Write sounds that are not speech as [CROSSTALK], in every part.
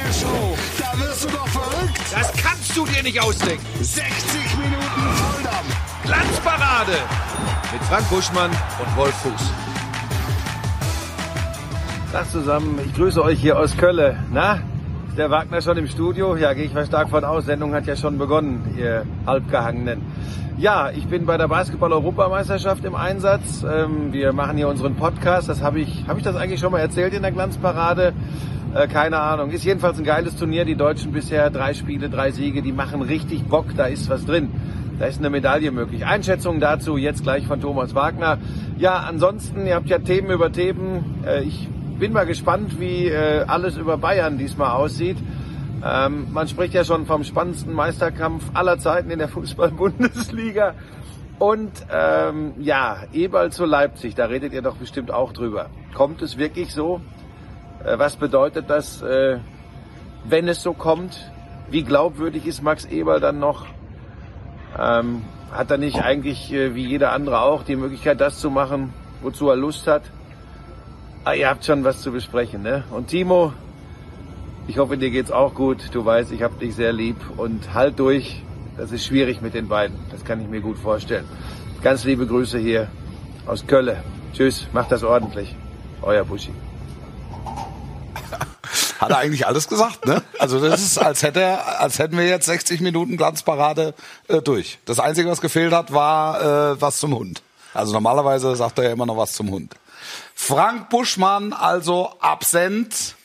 eine Show. Da wirst du doch verrückt. Das kannst du dir nicht ausdenken. 60 Minuten Volldampf. Glanzparade mit Frank Buschmann und Wolf Fuß. Tag zusammen, ich grüße euch hier aus Kölle. Na, ist der Wagner schon im Studio? Ja, gehe ich mal stark von aus. Sendung hat ja schon begonnen, ihr Halbgehangenen. Ja, ich bin bei der Basketball-Europameisterschaft im Einsatz. Ähm, wir machen hier unseren Podcast. Das habe ich, habe ich das eigentlich schon mal erzählt in der Glanzparade? Äh, keine Ahnung. Ist jedenfalls ein geiles Turnier. Die Deutschen bisher drei Spiele, drei Siege. Die machen richtig Bock. Da ist was drin. Da ist eine Medaille möglich. Einschätzungen dazu jetzt gleich von Thomas Wagner. Ja, ansonsten, ihr habt ja Themen über Themen. Äh, ich bin mal gespannt, wie äh, alles über Bayern diesmal aussieht. Ähm, man spricht ja schon vom spannendsten Meisterkampf aller Zeiten in der [LAUGHS] Fußball-Bundesliga. Und ähm, ja, Eberl zu Leipzig, da redet ihr doch bestimmt auch drüber. Kommt es wirklich so? Äh, was bedeutet das, äh, wenn es so kommt? Wie glaubwürdig ist Max Eberl dann noch? Ähm, hat er nicht eigentlich, äh, wie jeder andere auch, die Möglichkeit, das zu machen, wozu er Lust hat? Ah, ihr habt schon was zu besprechen, ne? Und Timo, ich hoffe, dir geht's auch gut. Du weißt, ich hab dich sehr lieb und halt durch. Das ist schwierig mit den beiden. Das kann ich mir gut vorstellen. Ganz liebe Grüße hier aus Kölle. Tschüss, macht das ordentlich. Euer Buschi. [LAUGHS] Hat er eigentlich alles gesagt, ne? Also das ist, als hätte er, als hätten wir jetzt 60 Minuten Glanzparade äh, durch. Das Einzige, was gefehlt hat, war äh, was zum Hund. Also normalerweise sagt er ja immer noch was zum Hund. Frank Buschmann also absent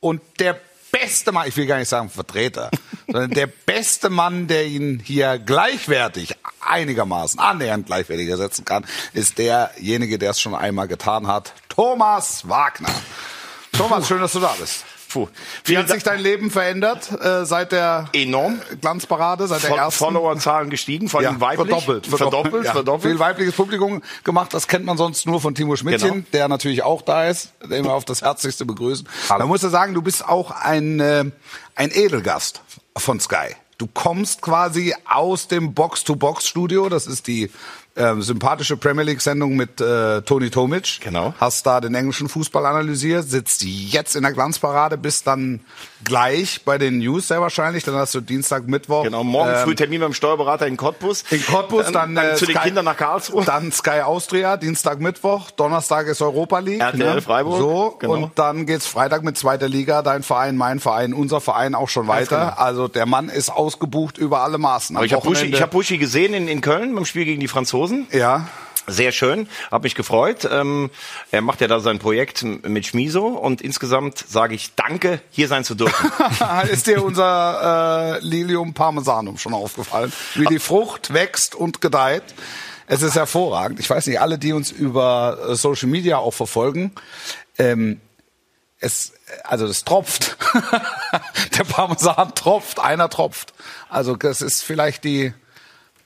und der beste Mann, ich will gar nicht sagen Vertreter, [LAUGHS] sondern der beste Mann, der ihn hier gleichwertig, einigermaßen annähernd gleichwertig ersetzen kann, ist derjenige, der es schon einmal getan hat, Thomas Wagner. Thomas, schön, dass du da bist. Puh. Wie hat sich dein Leben verändert äh, seit der Enorm. Glanzparade, seit der Fol- ersten? Followerzahlen gestiegen, vor allem weiblich. Verdoppelt, verdoppelt, ja. verdoppelt. Viel weibliches Publikum gemacht, das kennt man sonst nur von Timo Schmidtchen, Genau. der natürlich auch da ist, den wir auf das Herzlichste begrüßen. Man muss ja sagen, du bist auch ein, äh, ein Edelgast von Sky. Du kommst quasi aus dem Box-to-Box-Studio, das ist die äh, sympathische Premier League-Sendung mit äh, Toni Tomic. Genau. Hast da den englischen Fußball analysiert, sitzt jetzt in der Glanzparade, bist dann gleich bei den News sehr wahrscheinlich, dann hast du Dienstag, Mittwoch. Genau, morgen ähm, früh Termin beim Steuerberater in Cottbus. in Cottbus, dann, dann, äh, zu den Sky- Kindern nach Karlsruhe. Dann Sky Austria, Dienstag, Mittwoch, Donnerstag ist Europa League. RTL Freiburg, So, genau. und dann geht's Freitag mit zweiter Liga, dein Verein, mein Verein, unser Verein auch schon weiter. Also der Mann ist ausgebucht über alle Maßen. Aber ich habe Buschi, ich hab Buschi gesehen in, in Köln beim Spiel gegen die Franzosen. Ja, Sehr schön, habe mich gefreut. Ähm, er macht ja da sein Projekt mit Schmiso und insgesamt sage ich Danke, hier sein zu dürfen. [LAUGHS] ist dir unser äh, Lilium Parmesanum schon aufgefallen? Wie die Frucht wächst und gedeiht. Es ist hervorragend. Ich weiß nicht, alle, die uns über äh, Social Media auch verfolgen, ähm, es, also es tropft. [LAUGHS] Der Parmesan tropft, einer tropft. Also das ist vielleicht die,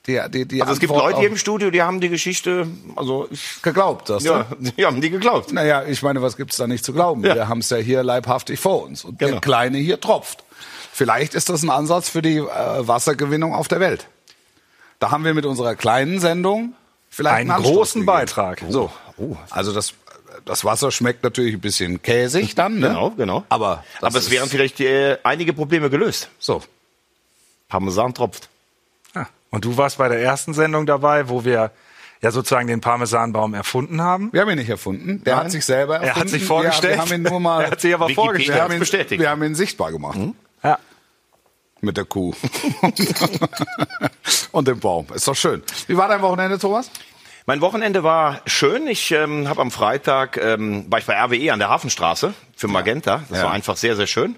die, die, die Also es gibt Leute hier im Studio, die haben die Geschichte, also ich, geglaubt, das. ja, die haben die geglaubt. Naja, ich meine, was gibt's da nicht zu glauben? Ja. Wir haben es ja hier leibhaftig vor uns. Und Genau. der Kleine hier tropft. Vielleicht ist das ein Ansatz für die äh, Wassergewinnung auf der Welt. Da haben wir mit unserer kleinen Sendung vielleicht Einen Anstoß großen. Beitrag. So, also das, das Wasser schmeckt natürlich ein bisschen käsig dann, ne? Genau, genau. Aber, Aber es wären vielleicht äh, einige Probleme gelöst. so. Parmesan tropft. Ja. Und du warst bei der ersten Sendung dabei, wo wir ja sozusagen den Parmesanbaum erfunden haben. Wir haben ihn nicht erfunden. Der Nein. hat sich selber erfunden. Er hat sich vorgestellt. Ja, wir haben ihn nur mal. [LAUGHS] Er hat sich aber Wikipedia vorgestellt. wir, haben ihn, bestätigt. wir haben ihn sichtbar gemacht. Ja. Mit der Kuh. [LAUGHS] Und dem Baum. Ist doch schön. Wie war dein Wochenende, Thomas? Mein Wochenende war schön. Ich ähm, habe am Freitag ähm, war ich bei RWE an der Hafenstraße für Magenta. Das Ja. war einfach sehr sehr schön.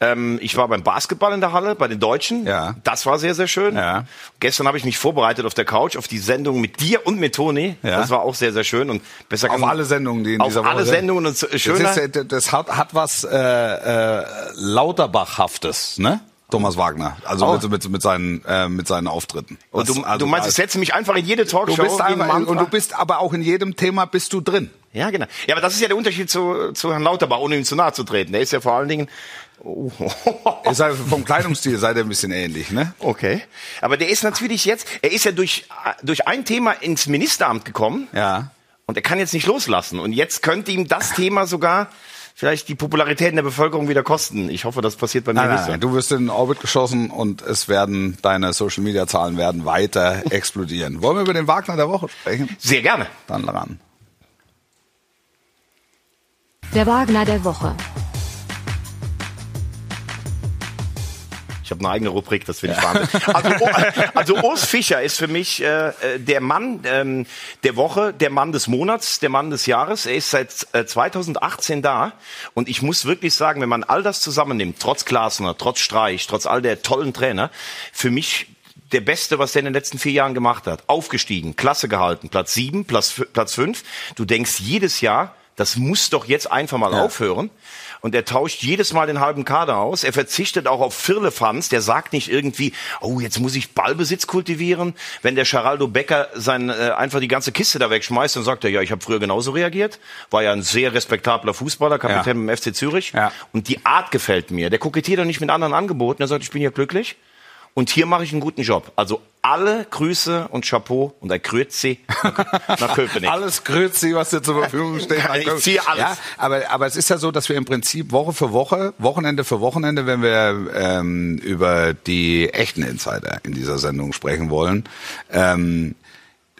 Ähm, ich war beim Basketball in der Halle bei den Deutschen. Ja. Das war sehr sehr schön. Ja. Gestern habe ich mich vorbereitet auf der Couch auf die Sendung mit dir und mit Toni. Ja. Das war auch sehr sehr schön und besser Auf alle Sendungen, die in auf dieser Woche alle sind. Sendungen und schöner. Das, ist, das hat, hat was äh, äh, Lauterbachhaftes, ne? Thomas Wagner, also Oh. mit, mit, mit, seinen, äh, mit seinen Auftritten. und du, also du meinst, ich setze mich einfach in jede Talkshow. du bist einfach, und du bist aber auch in jedem Thema bist du drin. Ja, genau. Ja, aber das ist ja der Unterschied zu, zu Herrn Lauterbach, ohne ihm zu nahe zu treten. Der ist ja vor allen Dingen. Oh. Ihr seid, vom Kleidungsstil seid ihr ein bisschen ähnlich, ne? Okay. Aber der ist natürlich jetzt, er ist ja durch, durch ein Thema ins Ministeramt gekommen Ja. und er kann jetzt nicht loslassen. Und jetzt könnte ihm das Thema sogar vielleicht die Popularität in der Bevölkerung wieder kosten. Ich hoffe, das passiert bei mir Nein, nicht nein, so. nein, du wirst in den Orbit geschossen und es werden, deine Social Media Zahlen werden weiter [LAUGHS] explodieren. Wollen wir über den Wagner der Woche sprechen? Sehr gerne. Dann ran. Der Wagner der Woche. Ich habe eine eigene Rubrik, das finde ich Wahnsinn. Also, O- [LAUGHS] also Urs Fischer ist für mich äh, äh, der Mann ähm, der Woche, der Mann des Monats, der Mann des Jahres. Er ist seit äh, 2018 da und ich muss wirklich sagen, wenn man all das zusammennimmt, trotz Glasner, trotz Streich, trotz all der tollen Trainer, für mich der Beste, was der in den letzten vier Jahren gemacht hat. Aufgestiegen, Klasse gehalten, Platz sieben, Platz, Platz fünf. Du denkst jedes Jahr, das muss doch jetzt einfach mal aufhören. Und er tauscht jedes Mal den halben Kader aus. Er verzichtet auch auf Firlefanz. Der sagt nicht irgendwie, oh, jetzt muss ich Ballbesitz kultivieren. Wenn der Geraldo Becker sein, äh, einfach die ganze Kiste da wegschmeißt, dann sagt er, ja, ich habe früher genauso reagiert. War ja ein sehr respektabler Fußballer, Kapitän beim FC Zürich. Ja. Und die Art gefällt mir. Der kokettiert doch nicht mit anderen Angeboten. Er sagt, ich bin hier glücklich. Und hier mache ich einen guten Job. Also alle Grüße und Chapeau und ein Grüezi nach, Köpenick. Alles Grüezi, was dir zur Verfügung steht. Ich ziehe alles. Ja, aber, aber es ist ja so, dass wir im Prinzip Woche für Woche, Wochenende für Wochenende, wenn wir ähm, über die echten Insider in dieser Sendung sprechen wollen, ähm,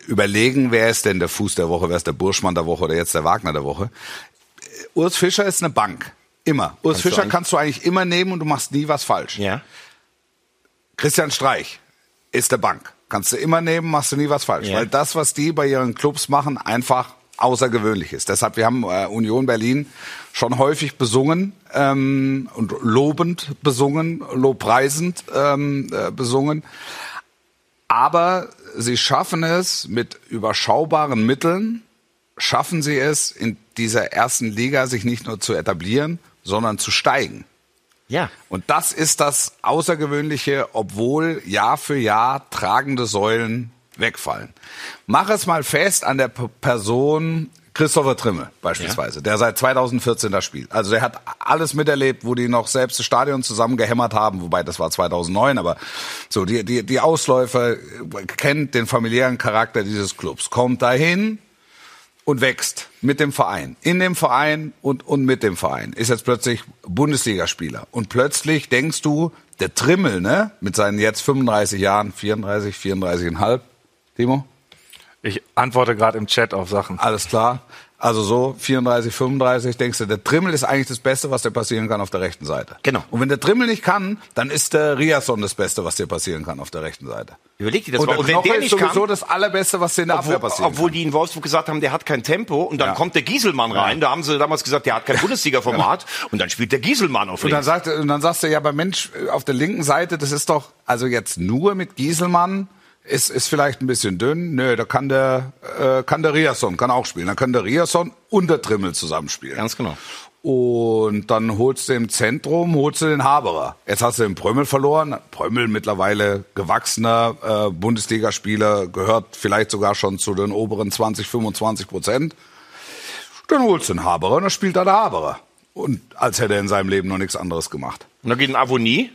überlegen, wer ist denn der Fuß der Woche, wer ist der Burschmann der Woche oder jetzt der Wagner der Woche. Urs Fischer ist eine Bank. Immer. Urs Kannst Fischer kannst du eigentlich immer nehmen und du machst nie was falsch. Ja. Christian Streich ist der Bank. Kannst du immer nehmen, machst du nie was falsch. Ja. Weil das, was die bei ihren Clubs machen, einfach außergewöhnlich ist. Deshalb, wir haben äh, Union Berlin schon häufig besungen ähm, und lobend besungen, lobpreisend ähm, äh, besungen. Aber sie schaffen es mit überschaubaren Mitteln, schaffen sie es in dieser ersten Liga sich nicht nur zu etablieren, sondern zu steigen. Ja. Und das ist das Außergewöhnliche, obwohl Jahr für Jahr tragende Säulen wegfallen. Mach es mal fest an der P Person Christopher Trimmel beispielsweise, der seit 2014 da spielt. Also der hat alles miterlebt, wo die noch selbst das Stadion zusammen gehämmert haben, wobei das war 2009, aber so die, die, die Ausläufer äh, kennt den familiären Charakter dieses Clubs, kommt dahin, und wächst mit dem Verein, in dem Verein und, und mit dem Verein, ist jetzt plötzlich Bundesligaspieler. Und plötzlich denkst du, der Trimmel, ne, mit seinen jetzt 35 Jahren, 34, 34,5, Timo? Ich antworte gerade im Chat auf Sachen. Alles klar. Also so 34, 35, denkst du, der Trimmel ist eigentlich das Beste, was dir passieren kann auf der rechten Seite. Genau. Und wenn der Trimmel nicht kann, dann ist der Riasson das Beste, was dir passieren kann auf der rechten Seite. Überleg dir das und mal. Und wenn der ist nicht sowieso kann, das Allerbeste, was dir in der Abwehr obwohl, passieren obwohl kann. die in Wolfsburg gesagt haben, der hat kein Tempo und dann Ja. kommt der Gieselmann rein. Da haben sie damals gesagt, der hat kein Bundesliga-Format und dann spielt der Gieselmann auf Und dann, links. sagt, und dann sagst du, ja, aber Mensch, auf der linken Seite, das ist doch, also jetzt nur mit Gieselmann, ist, ist vielleicht ein bisschen dünn. Nö, da kann der, äh, kann der Riasson, kann auch spielen. Dann kann der Riasson und der Trimmel zusammenspielen. Ganz genau. Und dann holst du im Zentrum, holst du den Haberer. Jetzt hast du den Prömmel verloren. Prömmel mittlerweile gewachsener äh, Bundesligaspieler, gehört vielleicht sogar schon zu den oberen 20, 25 Prozent. Dann holst du den Haberer und dann spielt da der Haberer. Und als hätte er in seinem Leben noch nichts anderes gemacht. Und dann geht ein Avonie.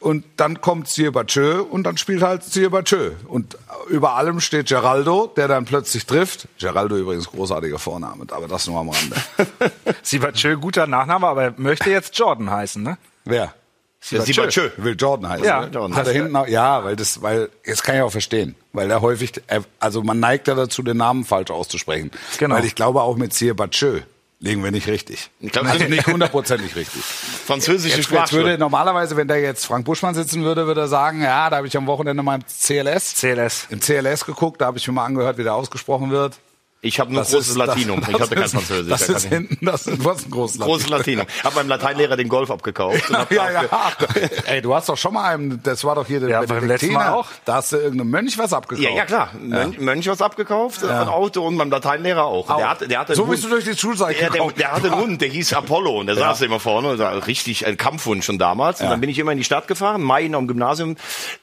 Und dann kommt Sirbatschö und dann spielt halt Sirbatschö. Und über allem steht Geraldo, der dann plötzlich trifft. Geraldo übrigens großartiger Vorname, aber das nur am Rande. [LAUGHS] Sibatschö, guter Nachname, aber er möchte jetzt Jordan heißen, ne? Wer? Sibachö. Will Jordan heißen. Ja, ne? Jordan. Hat er hinten auch, ja, weil das, weil, jetzt kann ich auch verstehen. Weil er häufig, also man neigt ja dazu, den Namen falsch auszusprechen. Genau. Weil ich glaube, auch mit Sirbatschö liegen wir nicht richtig. Ich glaub, also nicht hundertprozentig [LAUGHS] richtig. Französische Jetzt, jetzt würde normalerweise, wenn da jetzt Frank Buschmann sitzen würde, würde er sagen, ja, da habe ich am Wochenende mal im CLS, CLS. im CLS geguckt, da habe ich mir mal angehört, wie der ausgesprochen wird. Ich habe nur Das großes ist- Latinum. Das, ich hatte kein ist- Französisch. Das da ist ich- hinten, das ist was ein großes Großes Latinum. Hab beim Lateinlehrer den Golf abgekauft. Ja, [LAUGHS] ja. dafür- Ey, du hast doch schon mal einen, das war doch hier der Ja, beim letzten Mal auch. Da hast du irgendeinem Mönch was abgekauft. Ja, ja, klar. Mönch, Mönch was abgekauft, ein Auto und beim Lateinlehrer auch. Der hatte, der hatte So bist du durch die Schulzeit Ja, der, gekommen. der hatte einen [LAUGHS] Hund, der hieß Apollo und der saß immer vorne und war richtig ein Kampfhund schon damals. Und dann bin ich immer in die Stadt gefahren, Mai am Gymnasium,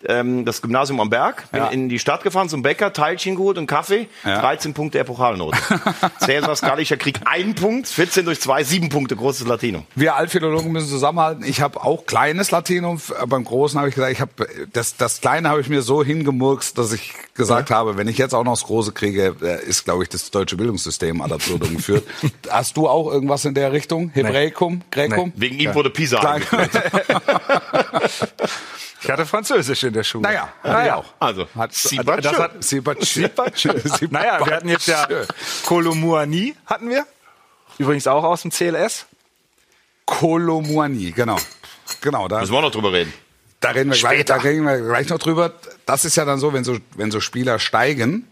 ähm, das Gymnasium am Berg, bin Ja. in die Stadt gefahren zum Bäcker, Teilchen geholt und Kaffee, Ja. 13 Punkte Epoch Totalnote. [LAUGHS] Cäsar Skalischer kriegt einen Punkt, 14 durch 2, sieben Punkte, großes Latinum. Wir Altphilologen müssen zusammenhalten. Ich habe auch kleines Latinum. Beim Großen habe ich gesagt, ich habe das, das Kleine habe ich mir so hingemurkst, dass ich gesagt habe, wenn ich jetzt auch noch das Große kriege, äh, ist, glaube ich, das deutsche Bildungssystem ad absurdum geführt. [LAUGHS] Hast du auch irgendwas in der Richtung? Hebräikum, Gräkum? Wegen ihm wurde Pisa [LAUGHS] Ich hatte Französisch in der Schule. Naja, naja auch. Also, Hat, Sibatschö. das hat-. [LAUGHS] Naja, wir hatten jetzt ja Kolomuani, hatten wir. Übrigens auch aus dem CLS. Kolomuani, genau. Genau, da, Müssen wir auch noch drüber reden. da reden wir gleich, Später. da reden wir gleich noch drüber. Das ist ja dann so, wenn so, wenn so Spieler steigen,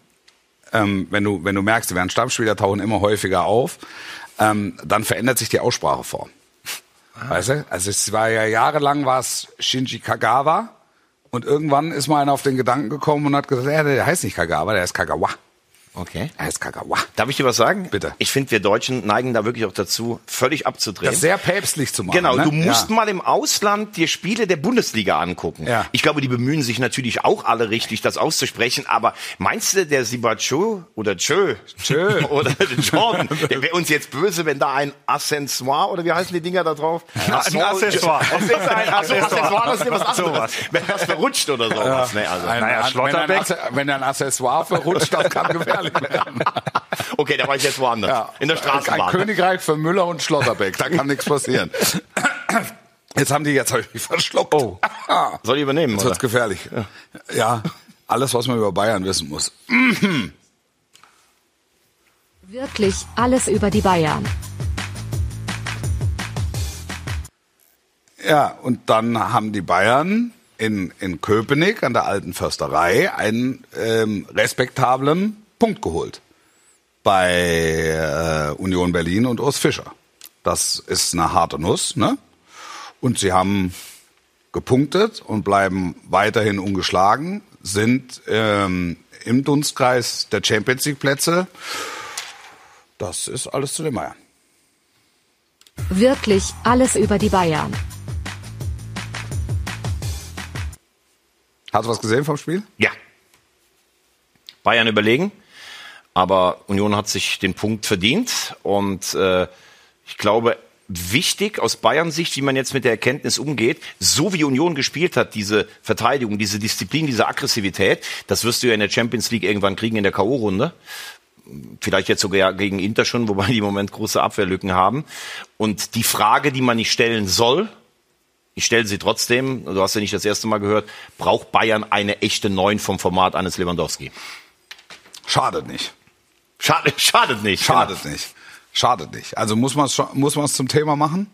ähm, wenn du, wenn du merkst, die werden Stammspieler tauchen immer häufiger auf, ähm, dann verändert sich die Ausspracheform. Weißt du? Also es war ja jahrelang war es Shinji Kagawa und irgendwann ist mal einer auf den Gedanken gekommen und hat gesagt, ja, der heißt nicht Kagawa, der heißt Kagawa. Okay. Er heißt Kagawa. Darf ich dir was sagen? Bitte. Ich finde, wir Deutschen neigen da wirklich auch dazu, völlig abzudrehen. Das sehr päpstlich zu machen. Genau, ne? du musst ja. mal im Ausland dir Spiele der Bundesliga angucken. Ja. Ich glaube, die bemühen sich natürlich auch alle richtig, das auszusprechen. Aber meinst du, der Sibacho oder Tschö Tschö. [LAUGHS] oder der Jordan, [LAUGHS] der wäre uns jetzt böse, wenn da ein Accessoire oder wie heißen die Dinger da drauf? [LAUGHS] ein Accessoire. Das ist ein Accessoire, das ist ja was anderes. Sowas. Wenn das verrutscht oder sowas. Nee, also. Ein, Naja, Schlotterbeck- Wenn ein, wenn ein Accessoire verrutscht, das kann gefährlich. [LAUGHS] Okay, da war ich jetzt woanders. Ja. In der Ein Straßenbahn. Königreich für Müller und Schlotterbeck, da kann nichts passieren. [LAUGHS] Jetzt haben die, jetzt habe ich mich verschluckt. Oh. Soll ich übernehmen? Jetzt Oder? wird's gefährlich. Ja. alles, was man über Bayern wissen muss. Wirklich alles über die Bayern. Ja, und dann haben die Bayern in, in Köpenick an der alten Försterei einen ähm, respektablen Punkt geholt bei äh, Union Berlin und Urs Fischer. Das ist eine harte Nuss, ne? Und sie haben gepunktet und bleiben weiterhin ungeschlagen, sind ähm, im Dunstkreis der Champions League Plätze. Das ist alles zu den Bayern. Wirklich alles über die Bayern. Hast du was gesehen vom Spiel? Ja. Bayern überlegen, aber Union hat sich den Punkt verdient und äh, ich glaube, wichtig aus Bayern Sicht, wie man jetzt mit der Erkenntnis umgeht, so wie Union gespielt hat, diese Verteidigung, diese Disziplin, diese Aggressivität, das wirst du ja in der Champions League irgendwann kriegen in der KO-Runde. Vielleicht jetzt sogar gegen Inter schon, [LAUGHS] wobei die im Moment große Abwehrlücken haben. Und die Frage, die man nicht stellen soll, ich stelle sie trotzdem, du hast ja nicht das erste Mal gehört, braucht Bayern eine echte Neun vom Format eines Lewandowski? Schadet nicht. Schade, [LAUGHS] schadet nicht. Schadet nicht. Schadet nicht. Also muss man es muss man es zum Thema machen?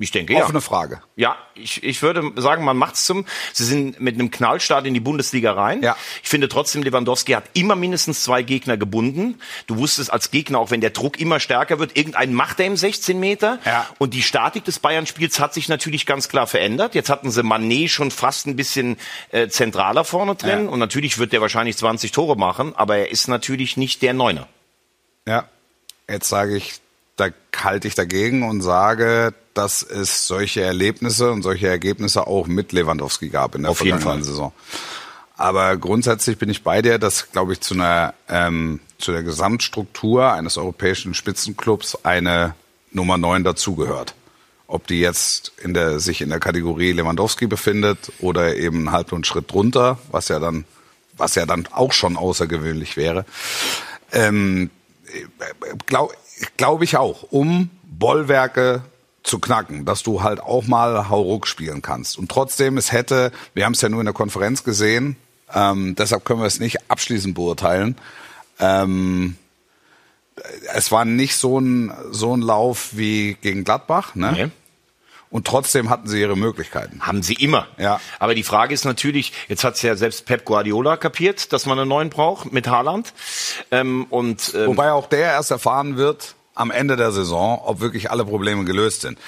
Ich denke, ja. Offene Frage. Ja, ich, ich würde sagen, man macht's zum. Sie sind mit einem Knallstart in die Bundesliga rein. Ja. Ich finde trotzdem, Lewandowski hat immer mindestens zwei Gegner gebunden. Du wusstest als Gegner, auch wenn der Druck immer stärker wird, irgendeinen macht er im 16 Meter. Ja. Und die Statik des Bayern-Spiels hat sich natürlich ganz klar verändert. Jetzt hatten sie Manet schon fast ein bisschen äh, zentraler vorne drin. Ja. Und natürlich wird der wahrscheinlich 20 Tore machen, aber er ist natürlich nicht der Neuner. Ja. Jetzt sage ich, da halte ich dagegen und sage, dass es solche Erlebnisse und solche Ergebnisse auch mit Lewandowski gab in der Auf jeden vergangenen. Saison. Aber grundsätzlich bin ich bei dir, dass, glaube ich, zu einer ähm, zu der Gesamtstruktur eines europäischen Spitzenclubs eine Nummer 9 dazugehört. Ob die jetzt in der, sich in der Kategorie Lewandowski befindet oder eben einen halben Schritt drunter, was ja dann, was ja dann auch schon außergewöhnlich wäre. Ähm, glaube glaub ich auch, um Bollwerke zu knacken, dass du halt auch mal Hauruck spielen kannst. Und trotzdem, es hätte, wir haben es ja nur in der Konferenz gesehen, ähm, deshalb können wir es nicht abschließend beurteilen. Ähm, es war nicht so ein, so ein Lauf wie gegen Gladbach, ne? Nee. Und trotzdem hatten sie ihre Möglichkeiten. Haben sie immer. Ja. Aber die Frage ist natürlich, jetzt hat's ja selbst Pep Guardiola kapiert, dass man einen neuen braucht mit Haaland. Ähm, und ähm, Wobei auch der erst erfahren wird am Ende der Saison, ob wirklich alle Probleme gelöst sind.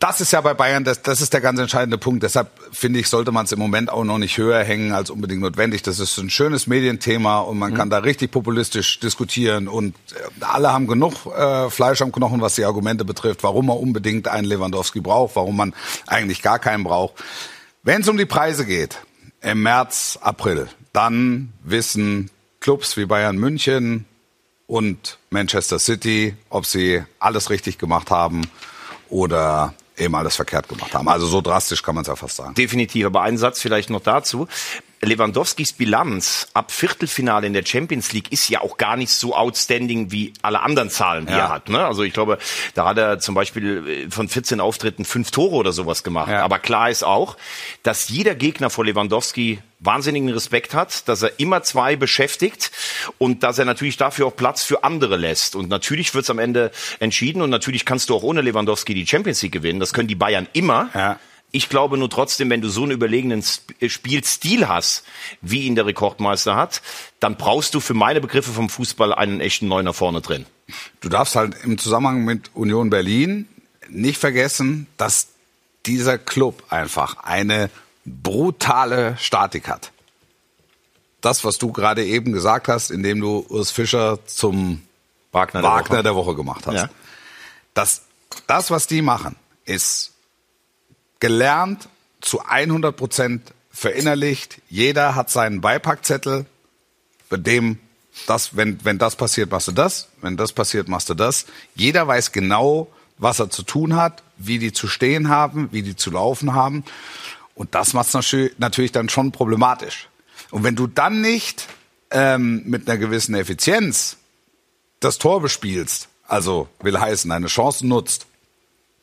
Das ist ja bei Bayern, das, das ist der ganz entscheidende Punkt. Deshalb finde ich, sollte man es im Moment auch noch nicht höher hängen als unbedingt notwendig. Das ist ein schönes Medienthema und man kann da richtig populistisch diskutieren und äh, alle haben genug äh, Fleisch am Knochen, was die Argumente betrifft, warum man unbedingt einen Lewandowski braucht, warum man eigentlich gar keinen braucht. Wenn es um die Preise geht, im März, April, dann wissen Clubs wie Bayern München, und Manchester City, ob sie alles richtig gemacht haben oder eben alles verkehrt gemacht haben. Also so drastisch kann man es ja fast sagen. Definitiv, aber einen Satz vielleicht noch dazu. Lewandowskis Bilanz ab Viertelfinale in der Champions League ist ja auch gar nicht so outstanding wie alle anderen Zahlen, die Ja. er hat. Ne? Also ich glaube, da hat er zum Beispiel äh, von 14 Auftritten fünf Tore oder sowas gemacht. Ja. Aber klar ist auch, dass jeder Gegner vor Lewandowski wahnsinnigen Respekt hat, dass er immer zwei beschäftigt und dass er natürlich dafür auch Platz für andere lässt. Und natürlich wird es am Ende entschieden und natürlich kannst du auch ohne Lewandowski die Champions League gewinnen. Das können die Bayern immer. Ja. Ich glaube nur trotzdem, wenn du so einen überlegenen äh, Spielstil hast, wie ihn der Rekordmeister hat, dann brauchst du für meine Begriffe vom Fußball einen echten Neuner vorne drin. Du darfst halt im Zusammenhang mit Union Berlin nicht vergessen, dass dieser Club einfach eine brutale Statik hat. Das, was du gerade eben gesagt hast, indem du Urs Fischer zum Wagner, der Wagner Woche. der Woche gemacht hast. Ja. Das, das, was die machen, ist gelernt, zu 100 Prozent verinnerlicht. Jeder hat seinen Beipackzettel, bei dem das, wenn, wenn das passiert, machst du das, wenn das passiert, machst du das. Jeder weiß genau, was er zu tun hat, wie die zu stehen haben, wie die zu laufen haben. Und das macht es natürlich dann schon problematisch. Und wenn du dann nicht ähm, mit einer gewissen Effizienz das Tor bespielst, also will heißen, eine Chance nutzt,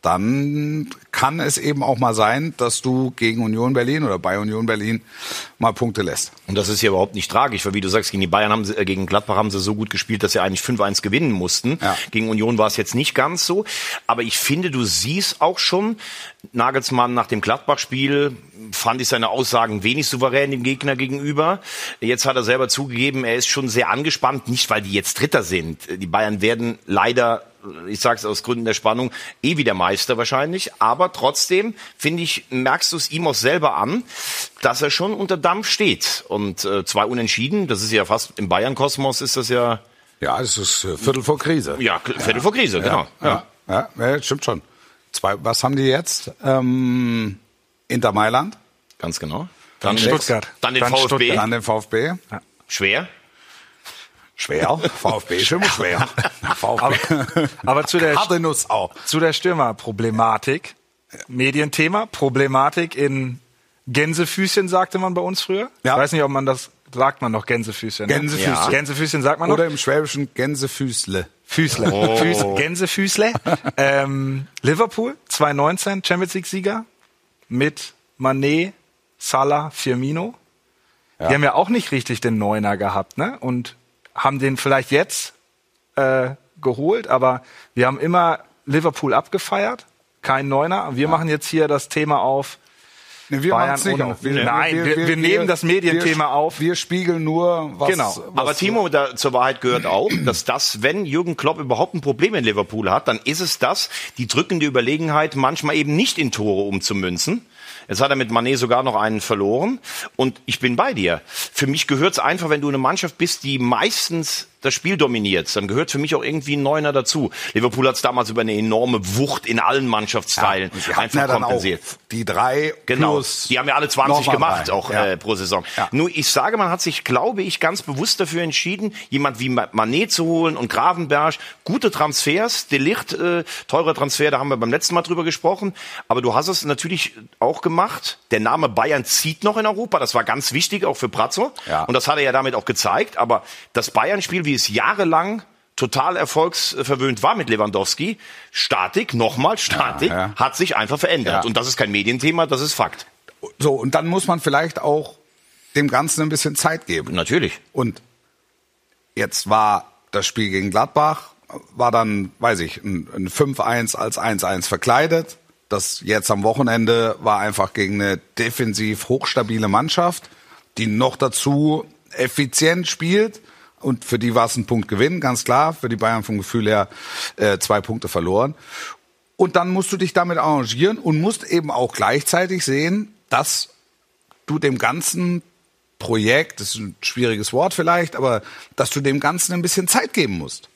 dann kann es eben auch mal sein, dass du gegen Union Berlin oder bei Union Berlin mal Punkte lässt. Und das ist ja überhaupt nicht tragisch, weil wie du sagst, gegen die Bayern haben sie, äh, gegen Gladbach haben sie so gut gespielt, dass sie eigentlich 5-1 gewinnen mussten. Ja. Gegen Union war es jetzt nicht ganz so. Aber ich finde, du siehst auch schon, Nagelsmann nach dem Gladbach-Spiel fand ich seine Aussagen wenig souverän dem Gegner gegenüber. Jetzt hat er selber zugegeben, er ist schon sehr angespannt, nicht weil die jetzt Dritter sind. Die Bayern werden leider ich sage es aus Gründen der Spannung, eh wieder Meister wahrscheinlich. Aber trotzdem, finde ich, merkst du es ihm auch selber an, dass er schon unter Dampf steht. Und äh, zwei Unentschieden, das ist ja fast im Bayern-Kosmos ist das ja, Ja, es ist äh, Viertel vor Krise. ja, Viertel vor Krise, genau. Ja, ja, ja, stimmt schon. Zwei, was haben die jetzt? Ähm, Inter Mailand, Ganz genau. Dann, Stuttgart. Dann den Dann VfB. Stuttgart. dann den VfB. Schwer. Schwer. VfB ist immer schwer. [LAUGHS] VfB. Aber zu der, Harte Nuss auch. zu der Stürmerproblematik. Medienthema, Problematik in Gänsefüßchen, sagte man bei uns früher. Ja. Ich weiß nicht, ob man das, sagt man noch Gänsefüßchen. Ne? Gänsefüßchen. Ja. Gänsefüßchen sagt man noch. Oder im Schwäbischen Gänsefüßle. Füßle. Oh. Füß, Gänsefüßle. [LAUGHS] ähm, Liverpool, 2019 Champions League Sieger mit Manet, Salah, Firmino. Die haben ja auch nicht richtig den Neuner gehabt, ne? Und haben den vielleicht jetzt äh, geholt, aber wir haben immer Liverpool abgefeiert, kein Neuner. Wir machen jetzt hier das Thema auf. Nee, wir Bayern nicht auf. Wir, Nein, wir- wir nehmen das Medienthema wir, auf. Wir spiegeln nur, was... Genau. Was, Aber Timo, da, zur Wahrheit gehört auch, [CLEARS THROAT] dass das, wenn Jürgen Klopp überhaupt ein Problem in Liverpool hat, dann ist es das, die drückende Überlegenheit manchmal eben nicht in Tore umzumünzen. Jetzt hat er mit Manet sogar noch einen verloren. Und ich bin bei dir. Für mich gehört es einfach, wenn du eine Mannschaft bist, die meistens das Spiel dominiert, dann gehört für mich auch irgendwie ein Neuner dazu. Liverpool hat es damals über eine enorme Wucht in allen Mannschaftsteilen einfach ja dann kompensiert. die drei Genau, plus die haben ja alle 20 nochmal gemacht, drei. auch Ja. äh, pro Saison. Ja. Nur ich sage, man hat sich, glaube ich, ganz bewusst dafür entschieden, jemand wie Ma- Manet zu holen und Gravenberg. Gute Transfers, Delicht, äh, teurer Transfer, da haben wir beim letzten Mal drüber gesprochen. Aber du hast es natürlich auch gemacht. Der Name Bayern zieht noch in Europa, das war ganz wichtig, auch für Prazzo. Ja. Und das hat er ja damit auch gezeigt. Aber das Bayern-Spiel, wie es jahrelang total erfolgsverwöhnt war mit Lewandowski, Statik, nochmal Statik, Ja, ja. hat sich einfach verändert. Ja. Und das ist kein Medienthema, das ist Fakt. So, und dann muss man vielleicht auch dem Ganzen ein bisschen Zeit geben. Natürlich. Und jetzt war das Spiel gegen Gladbach, war dann, weiß ich, ein, ein 5-1 als 1-1 verkleidet. Das jetzt am Wochenende war einfach gegen eine defensiv hochstabile Mannschaft, die noch dazu effizient spielt. Und für die war es ein Punktgewinn, ganz klar. Für die Bayern vom Gefühl her äh, zwei Punkte verloren. Und dann musst du dich damit arrangieren und musst eben auch gleichzeitig sehen, dass du dem ganzen Projekt, das ist ein schwieriges Wort vielleicht, aber dass du dem Ganzen ein bisschen Zeit geben musst.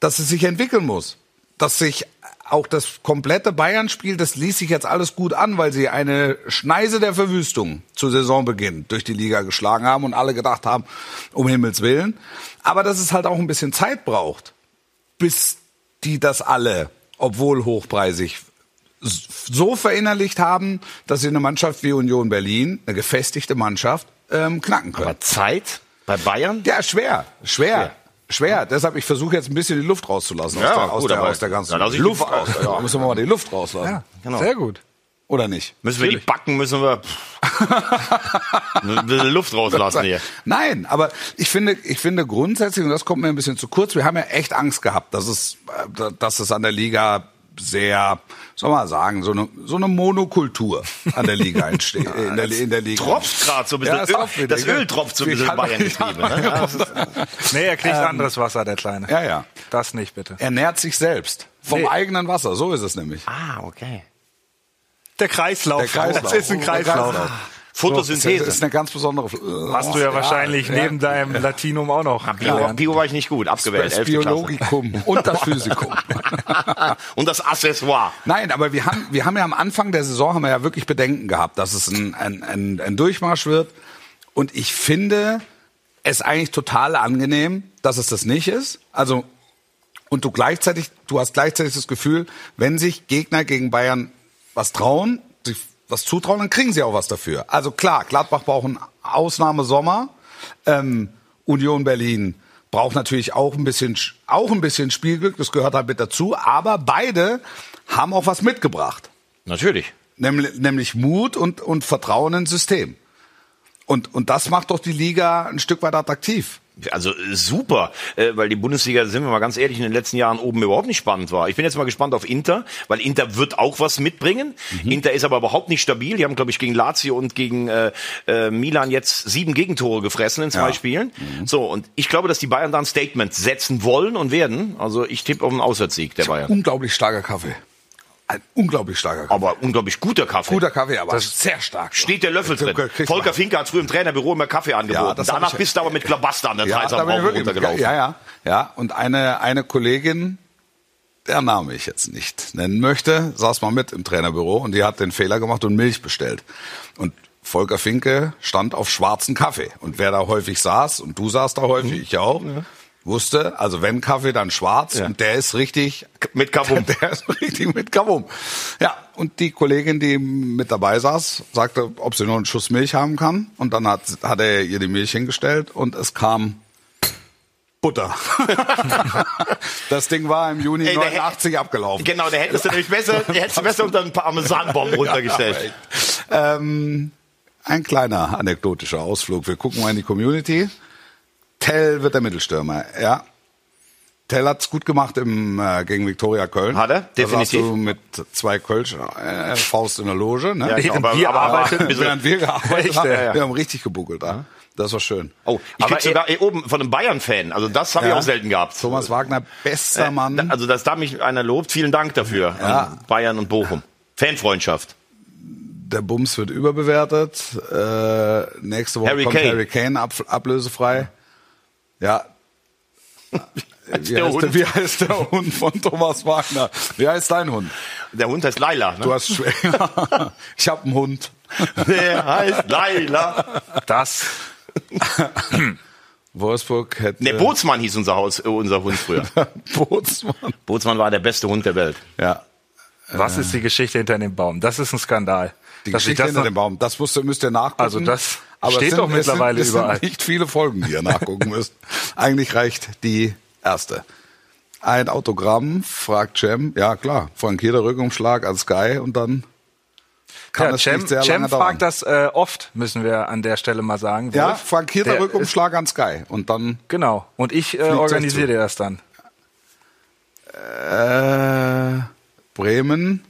Dass es sich entwickeln muss. Dass sich auch das komplette Bayern-Spiel, das ließ sich jetzt alles gut an, weil sie eine Schneise der Verwüstung zu Saisonbeginn durch die Liga geschlagen haben und alle gedacht haben, um Himmels Willen. Aber dass es halt auch ein bisschen Zeit braucht, bis die das alle, obwohl hochpreisig, so verinnerlicht haben, dass sie eine Mannschaft wie Union Berlin, eine gefestigte Mannschaft, ähm, knacken können. Aber Zeit bei Bayern? Ja, schwer, schwer. Schwer, deshalb ich versuche jetzt ein bisschen die Luft rauszulassen Ja, aus, der, aus, der, aus der ganzen ich Luft raus. Ja, müssen wir mal die Luft rauslassen. Ja, genau. sehr gut. Oder nicht? Müssen wir die Backen, müssen wir ein bisschen Luft rauslassen hier. [LAUGHS] Nein, aber ich finde, ich finde grundsätzlich, und das kommt mir ein bisschen zu kurz, wir haben ja echt Angst gehabt, dass es, äh, dass es an der Liga sehr, soll man sagen, so eine, so eine Monokultur an der Liga [LAUGHS] entsteht, in der, in der Liga. Tropft gerade so ein bisschen. Ja, auch Öl, wieder, das? Öl tropft so ein bisschen Bayern getrieben. Ne? Ja, das [LAUGHS] Nee, er kriegt anderes Wasser, der Kleine. Ja, ja. Das nicht, bitte. Er nährt sich selbst. Vom Nee. eigenen Wasser, so ist es nämlich. ah, okay. Der Kreislauf. Der Kreislauf. Das ist ein Der Kreislauf. Kreislauf. Photosynthese. Das ist eine ganz besondere. äh, Hast du ja wahrscheinlich neben deinem Latinum auch noch Bio. Bio war ich nicht gut, abgewählt. das 11. Klasse. Biologikum und das Physikum. [LAUGHS] Und das Accessoire. Nein, aber wir haben, wir haben ja am Anfang der Saison haben wir ja wirklich Bedenken gehabt, dass es ein, ein, ein, ein Durchmarsch wird. Und ich finde es eigentlich total angenehm, dass es das nicht ist. Also, und du gleichzeitig, du hast gleichzeitig das Gefühl, wenn sich Gegner gegen Bayern was trauen, was zutrauen, dann kriegen sie auch was dafür. Also klar, Gladbach braucht einen Ausnahmesommer. Ähm, Union Berlin braucht natürlich auch ein bisschen, auch ein bisschen Spielglück, das gehört halt mit dazu. Aber beide haben auch was mitgebracht. Natürlich. Nämlich, nämlich Mut und, und Vertrauen ins System. Und, und das macht doch die Liga ein Stück weit attraktiv. Also äh, super, äh, weil die Bundesliga, sind wir mal ganz ehrlich, in den letzten Jahren oben überhaupt nicht spannend war. Ich bin jetzt mal gespannt auf Inter, weil Inter wird auch was mitbringen. Inter ist aber überhaupt nicht stabil. Die haben, glaube ich, gegen Lazio und gegen äh, äh, Milan jetzt sieben Gegentore gefressen in zwei Ja. Spielen. So, und ich glaube, dass die Bayern da ein Statement setzen wollen und werden. Also ich tippe auf einen Auswärtssieg der Bayern. Unglaublich starker Kaffee. Ein unglaublich starker Kaffee. Aber unglaublich guter Kaffee. Guter Kaffee, aber sehr stark. Steht der Löffel drin. Volker. Finke hat früher im Trainerbüro immer Kaffee angeboten. das hab Danach bist du aber mit Klabaster an der Ja, wirklich- runtergelaufen. Ja, ja, ja. Und eine, eine Kollegin, der Name ich jetzt nicht nennen möchte, saß mal mit im Trainerbüro und die hat den Fehler gemacht und Milch bestellt. Und Volker Finke stand auf schwarzen Kaffee. Und wer da häufig saß, und du saßt da häufig, Mhm. ich auch, wusste, also wenn Kaffee, dann schwarz. Und der ist richtig Mit Kabum. [LAUGHS] Der ist richtig mit Kabum. Ja, und die Kollegin, die mit dabei saß, sagte, ob sie noch einen Schuss Milch haben kann. Und dann hat, hat er ihr die Milch hingestellt und es kam Butter. [LAUGHS] das Ding war im Juni Ey, der 89 abgelaufen. Genau, der hättest du nämlich besser, der hättest du besser unter ein paar Parmesanbomben [LAUGHS] runtergestellt. Ähm, ein kleiner anekdotischer Ausflug. Wir gucken mal in die Community. Tell wird der Mittelstürmer, ja. Tell hat's gut gemacht im äh, gegen Viktoria Köln. Hat er? Definitiv. saßt du mit zwei Kölsch äh, Faust in der Loge, ne? Ja, aber, wir aber, arbeiten, aber, Während wir [LAUGHS] gearbeitet haben, ja, ja. wir haben richtig gebuckelt da. Das war schön. Oh, ich Aber krieg sogar eh oben von einem Bayern-Fan. Also das habe ich Ja. auch selten gehabt. Thomas Wagner, bester Äh, Mann. da- Also dass da mich einer lobt, vielen Dank dafür. Ja. Bayern und Bochum. Fanfreundschaft. der Bums wird überbewertet. Äh, nächste Woche Harry kommt Kane. Harry Kane ab, ablösefrei. Ja. [LAUGHS] Wie der heißt, wie heißt der Hund von Thomas Wagner? Wie heißt dein Hund? Der Hund heißt Laila. Du Ne? hast schwer. [LAUGHS] ich habe einen Hund. Der heißt Laila. Das. [LAUGHS] Wolfsburg hätte. Der Bootsmann hieß unser Haus, äh, unser Hund früher. Bootsmann. Bootsmann war der beste Hund der Welt. Ja. Was ist die Geschichte hinter dem Baum? Das ist ein Skandal. Die Dass Geschichte hinter noch- dem Baum. Das musst, ihr- müsst ihr nachgucken. Also das Aber steht es sind, doch mittlerweile es sind, überall. Es sind nicht viele Folgen, die ihr nachgucken müsst. [LAUGHS] Eigentlich reicht die erste. Ein Autogramm, fragt Cem. Ja, klar. Frankierter Rückumschlag als Sky und dann kann Ja, es Cem, nicht sehr Cem lange dauern. fragt das äh, oft, müssen wir an der Stelle mal sagen. ja, frankierter Rückumschlag an Sky. Und dann genau. Und ich äh, organisiere das dann. äh, Bremen.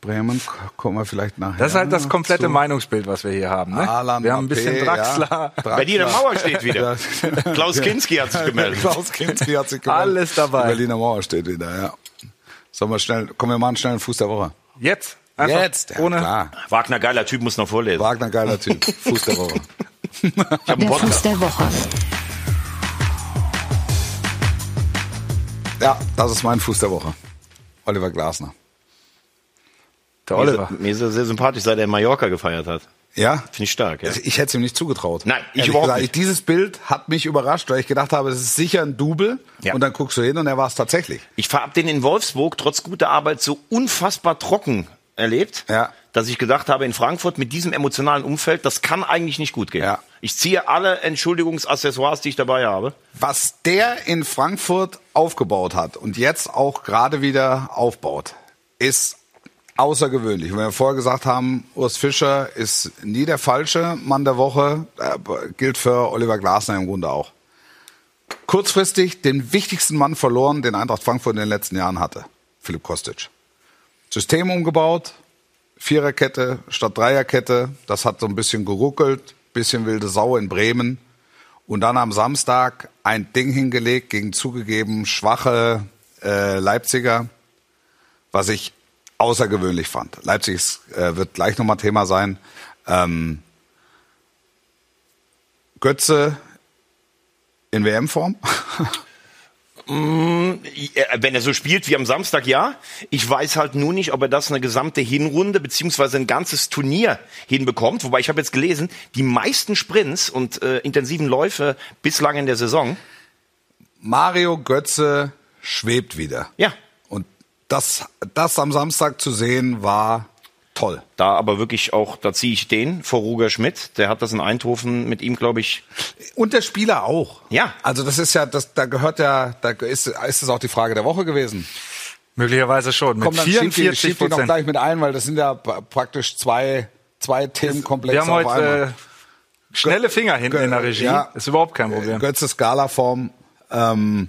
Bremen kommen wir vielleicht nachher. Das ist halt das komplette zu. Meinungsbild, was wir hier haben. Ne? Haaland, wir haben ein bisschen Draxler. ja. Bei dir in der Draxler. Mauer steht wieder. [LAUGHS] Klaus Kinski hat sich gemeldet. Klaus Kinski hat sich gemeldet. Alles dabei. Die Berliner Mauer steht wieder, ja. Sollen wir schnell, kommen wir mal einen schnellen Fuß der Woche. Jetzt? Einfach Jetzt, ja, ohne. klar. Wagner, geiler Typ, muss noch vorlesen. Wagner, geiler Typ. [LAUGHS] Fuß der Woche. [LAUGHS] Ich hab einen Der Fuß der Woche. Ja, das ist mein Fuß der Woche. Oliver Glasner. Der Mir Oliver. ist, mir ist er sehr sympathisch, seit er Mallorca gefeiert hat. Ja? Finde ich stark, ja. Ich hätte es ihm nicht zugetraut. Nein, ich Ehrlich überhaupt gesagt, nicht. Dieses Bild hat mich überrascht, weil ich gedacht habe, es ist sicher ein Double. Ja. Und dann guckst du hin und er war es tatsächlich. Ich habe den in Wolfsburg trotz guter Arbeit so unfassbar trocken erlebt, Ja. dass ich gedacht habe, in Frankfurt mit diesem emotionalen Umfeld, das kann eigentlich nicht gut gehen. Ja. Ich ziehe alle Entschuldigungsaccessoires, die ich dabei habe. Was der in Frankfurt aufgebaut hat und jetzt auch gerade wieder aufbaut, ist außergewöhnlich. Wenn wir vorher gesagt haben, Urs Fischer ist nie der falsche Mann der Woche, äh, gilt für Oliver Glasner im Grunde auch. Kurzfristig den wichtigsten Mann verloren, den Eintracht Frankfurt in den letzten Jahren hatte, Philipp Kostic. System umgebaut, Viererkette statt Dreierkette, das hat so ein bisschen geruckelt, bisschen wilde Sau in Bremen. Und dann am Samstag ein Ding hingelegt gegen zugegeben schwache äh, Leipziger, was ich außergewöhnlich fand. Leipzig ist, äh, wird gleich nochmal Thema sein. Ähm, Götze in WM-Form. [LAUGHS] Wenn er so spielt wie am Samstag, ja. Ich weiß halt nur nicht, ob er das eine gesamte Hinrunde beziehungsweise ein ganzes Turnier hinbekommt. Wobei ich habe jetzt gelesen, die meisten Sprints und äh, intensiven Läufe bislang in der Saison. Mario Götze schwebt wieder. Ja. Das, das am Samstag zu sehen war toll. Da aber wirklich auch, da ziehe ich den vor Roger Schmidt. Der hat das in Eindhoven mit ihm, glaube ich. Und der Spieler auch. Ja. Also das ist ja, das, da gehört ja, da ist, ist es auch die Frage der Woche gewesen. Möglicherweise schon. Mit Komm, dann schieb die, 44 schieb die noch gleich mit ein, weil das sind ja pra- praktisch zwei, zwei Themenkomplexe Wir haben auf einmal. heute äh, schnelle Finger hinten in der Regie. Ja. Ist überhaupt kein Problem. Götze Skala-Form, ähm,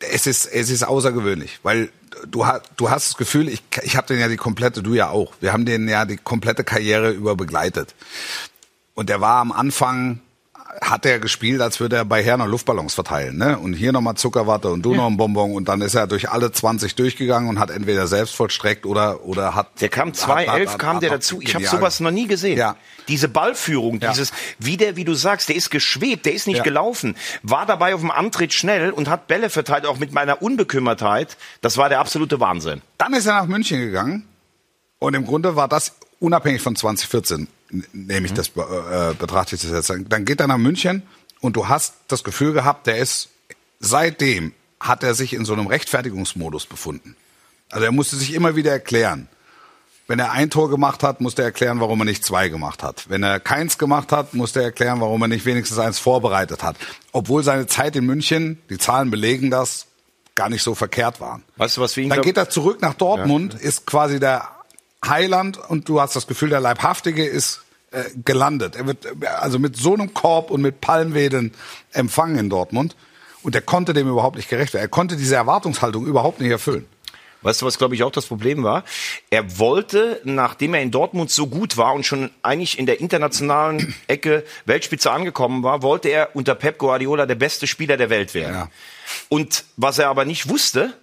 es ist, es ist außergewöhnlich, weil du, hast du hast das Gefühl, ich, ich habe den ja die komplette, du ja auch, wir haben den ja die komplette Karriere über begleitet. Und der war am Anfang, hat er gespielt, als würde er bei Herner Luftballons verteilen, ne? Und hier nochmal Zuckerwatte und du noch ein Bonbon und dann ist er durch alle 20 durchgegangen und hat entweder selbst vollstreckt oder, oder hat. Der kam hat- 2011, hat- kam hat der dazu. Ich habe sowas noch nie gesehen. Ja. Diese Ballführung, Ja. dieses, wie der, wie du sagst, der ist geschwebt, der ist nicht Ja. gelaufen, war dabei auf dem Antritt schnell und hat Bälle verteilt, auch mit meiner Unbekümmertheit. Das war der absolute Wahnsinn. Dann ist er nach München gegangen und im Grunde war das unabhängig von 2014, n- nehme ich das, be- äh, betrachte ich das jetzt. Dann geht er nach München und du hast das Gefühl gehabt, der ist, seitdem hat er sich in so einem Rechtfertigungsmodus befunden. Also er musste sich immer wieder erklären. Wenn er ein Tor gemacht hat, musste er erklären, warum er nicht zwei gemacht hat. Wenn er keins gemacht hat, musste er erklären, warum er nicht wenigstens eins vorbereitet hat. Obwohl seine Zeit in München, die Zahlen belegen das, gar nicht so verkehrt waren. Weißt du, was wir ihn Dann geht er zurück nach Dortmund, ist quasi der Heiland und du hast das Gefühl, der Leibhaftige ist äh, gelandet. Er wird äh, also mit so einem Korb und mit Palmwedeln empfangen in Dortmund und er konnte dem überhaupt nicht gerecht werden. Er konnte diese Erwartungshaltung überhaupt nicht erfüllen. Weißt du, was glaube ich auch das Problem war? Er wollte, nachdem er in Dortmund so gut war und schon eigentlich in der internationalen [CLEARS THROAT] Ecke Weltspitze angekommen war, wollte er unter Pep Guardiola der beste Spieler der Welt werden. Ja. Und was er aber nicht wusste,